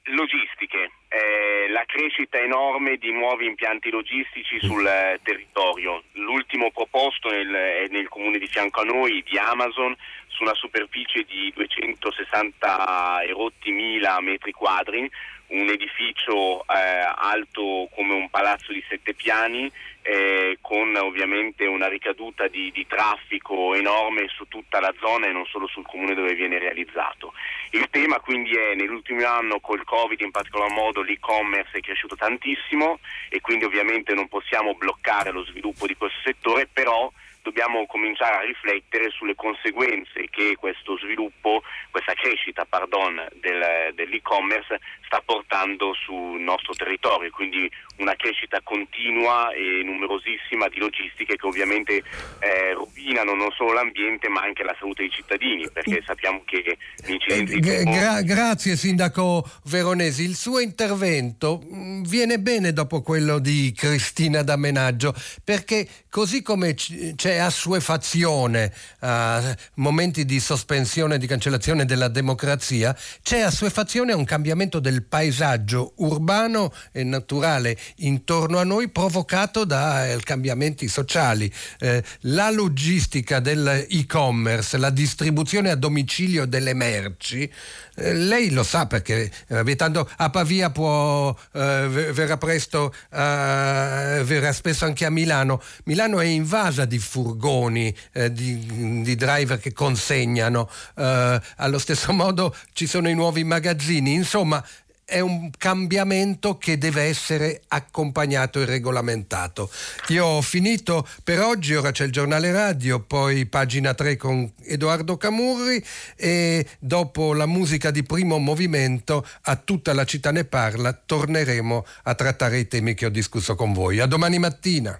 [SPEAKER 10] Logistiche, eh, la crescita enorme di nuovi impianti logistici sul eh, territorio. L'ultimo proposto nel, è nel comune di fianco a noi di Amazon su una superficie di 260 erotti mila metri quadri, un edificio eh, alto come un palazzo di sette piani eh, con ovviamente una ricaduta di, di, traffico enorme su tutta la zona e non solo sul comune dove viene realizzato. Il tema quindi è nell'ultimo anno col Covid in particolar modo l'e-commerce è cresciuto tantissimo e quindi ovviamente non possiamo bloccare lo sviluppo di questo settore, però dobbiamo cominciare a riflettere sulle conseguenze che questo sviluppo, questa crescita pardon, del, dell'e-commerce sta portando sul nostro territorio, quindi una crescita continua e numerosissima di logistiche che ovviamente eh, rovinano non solo l'ambiente ma anche la salute dei cittadini, perché sappiamo che gli incidenti...
[SPEAKER 2] Eh, gra- grazie Sindaco Veronesi, il suo intervento mm, viene bene dopo quello di Cristina D'Amenaggio, perché così come c'è assuefazione a momenti di sospensione, di cancellazione della democrazia, c'è assuefazione a un cambiamento del paesaggio urbano e naturale intorno a noi provocato dai eh, cambiamenti sociali. Eh, la logistica dell'e-commerce, la distribuzione a domicilio delle merci, eh, lei lo sa perché eh, abitando a Pavia può, eh, verrà presto, eh, verrà spesso anche a Milano. Milano è invasa di furgoni, eh, di, di, driver che consegnano. Eh, allo stesso [laughs] modo ci sono i nuovi magazzini. Insomma, è un cambiamento che deve essere accompagnato e regolamentato. Io ho finito per oggi, ora c'è il giornale radio, poi pagina 3 con Edoardo Camurri e dopo la musica di primo movimento a tutta la città ne parla, torneremo a trattare i temi che ho discusso con voi. A domani mattina.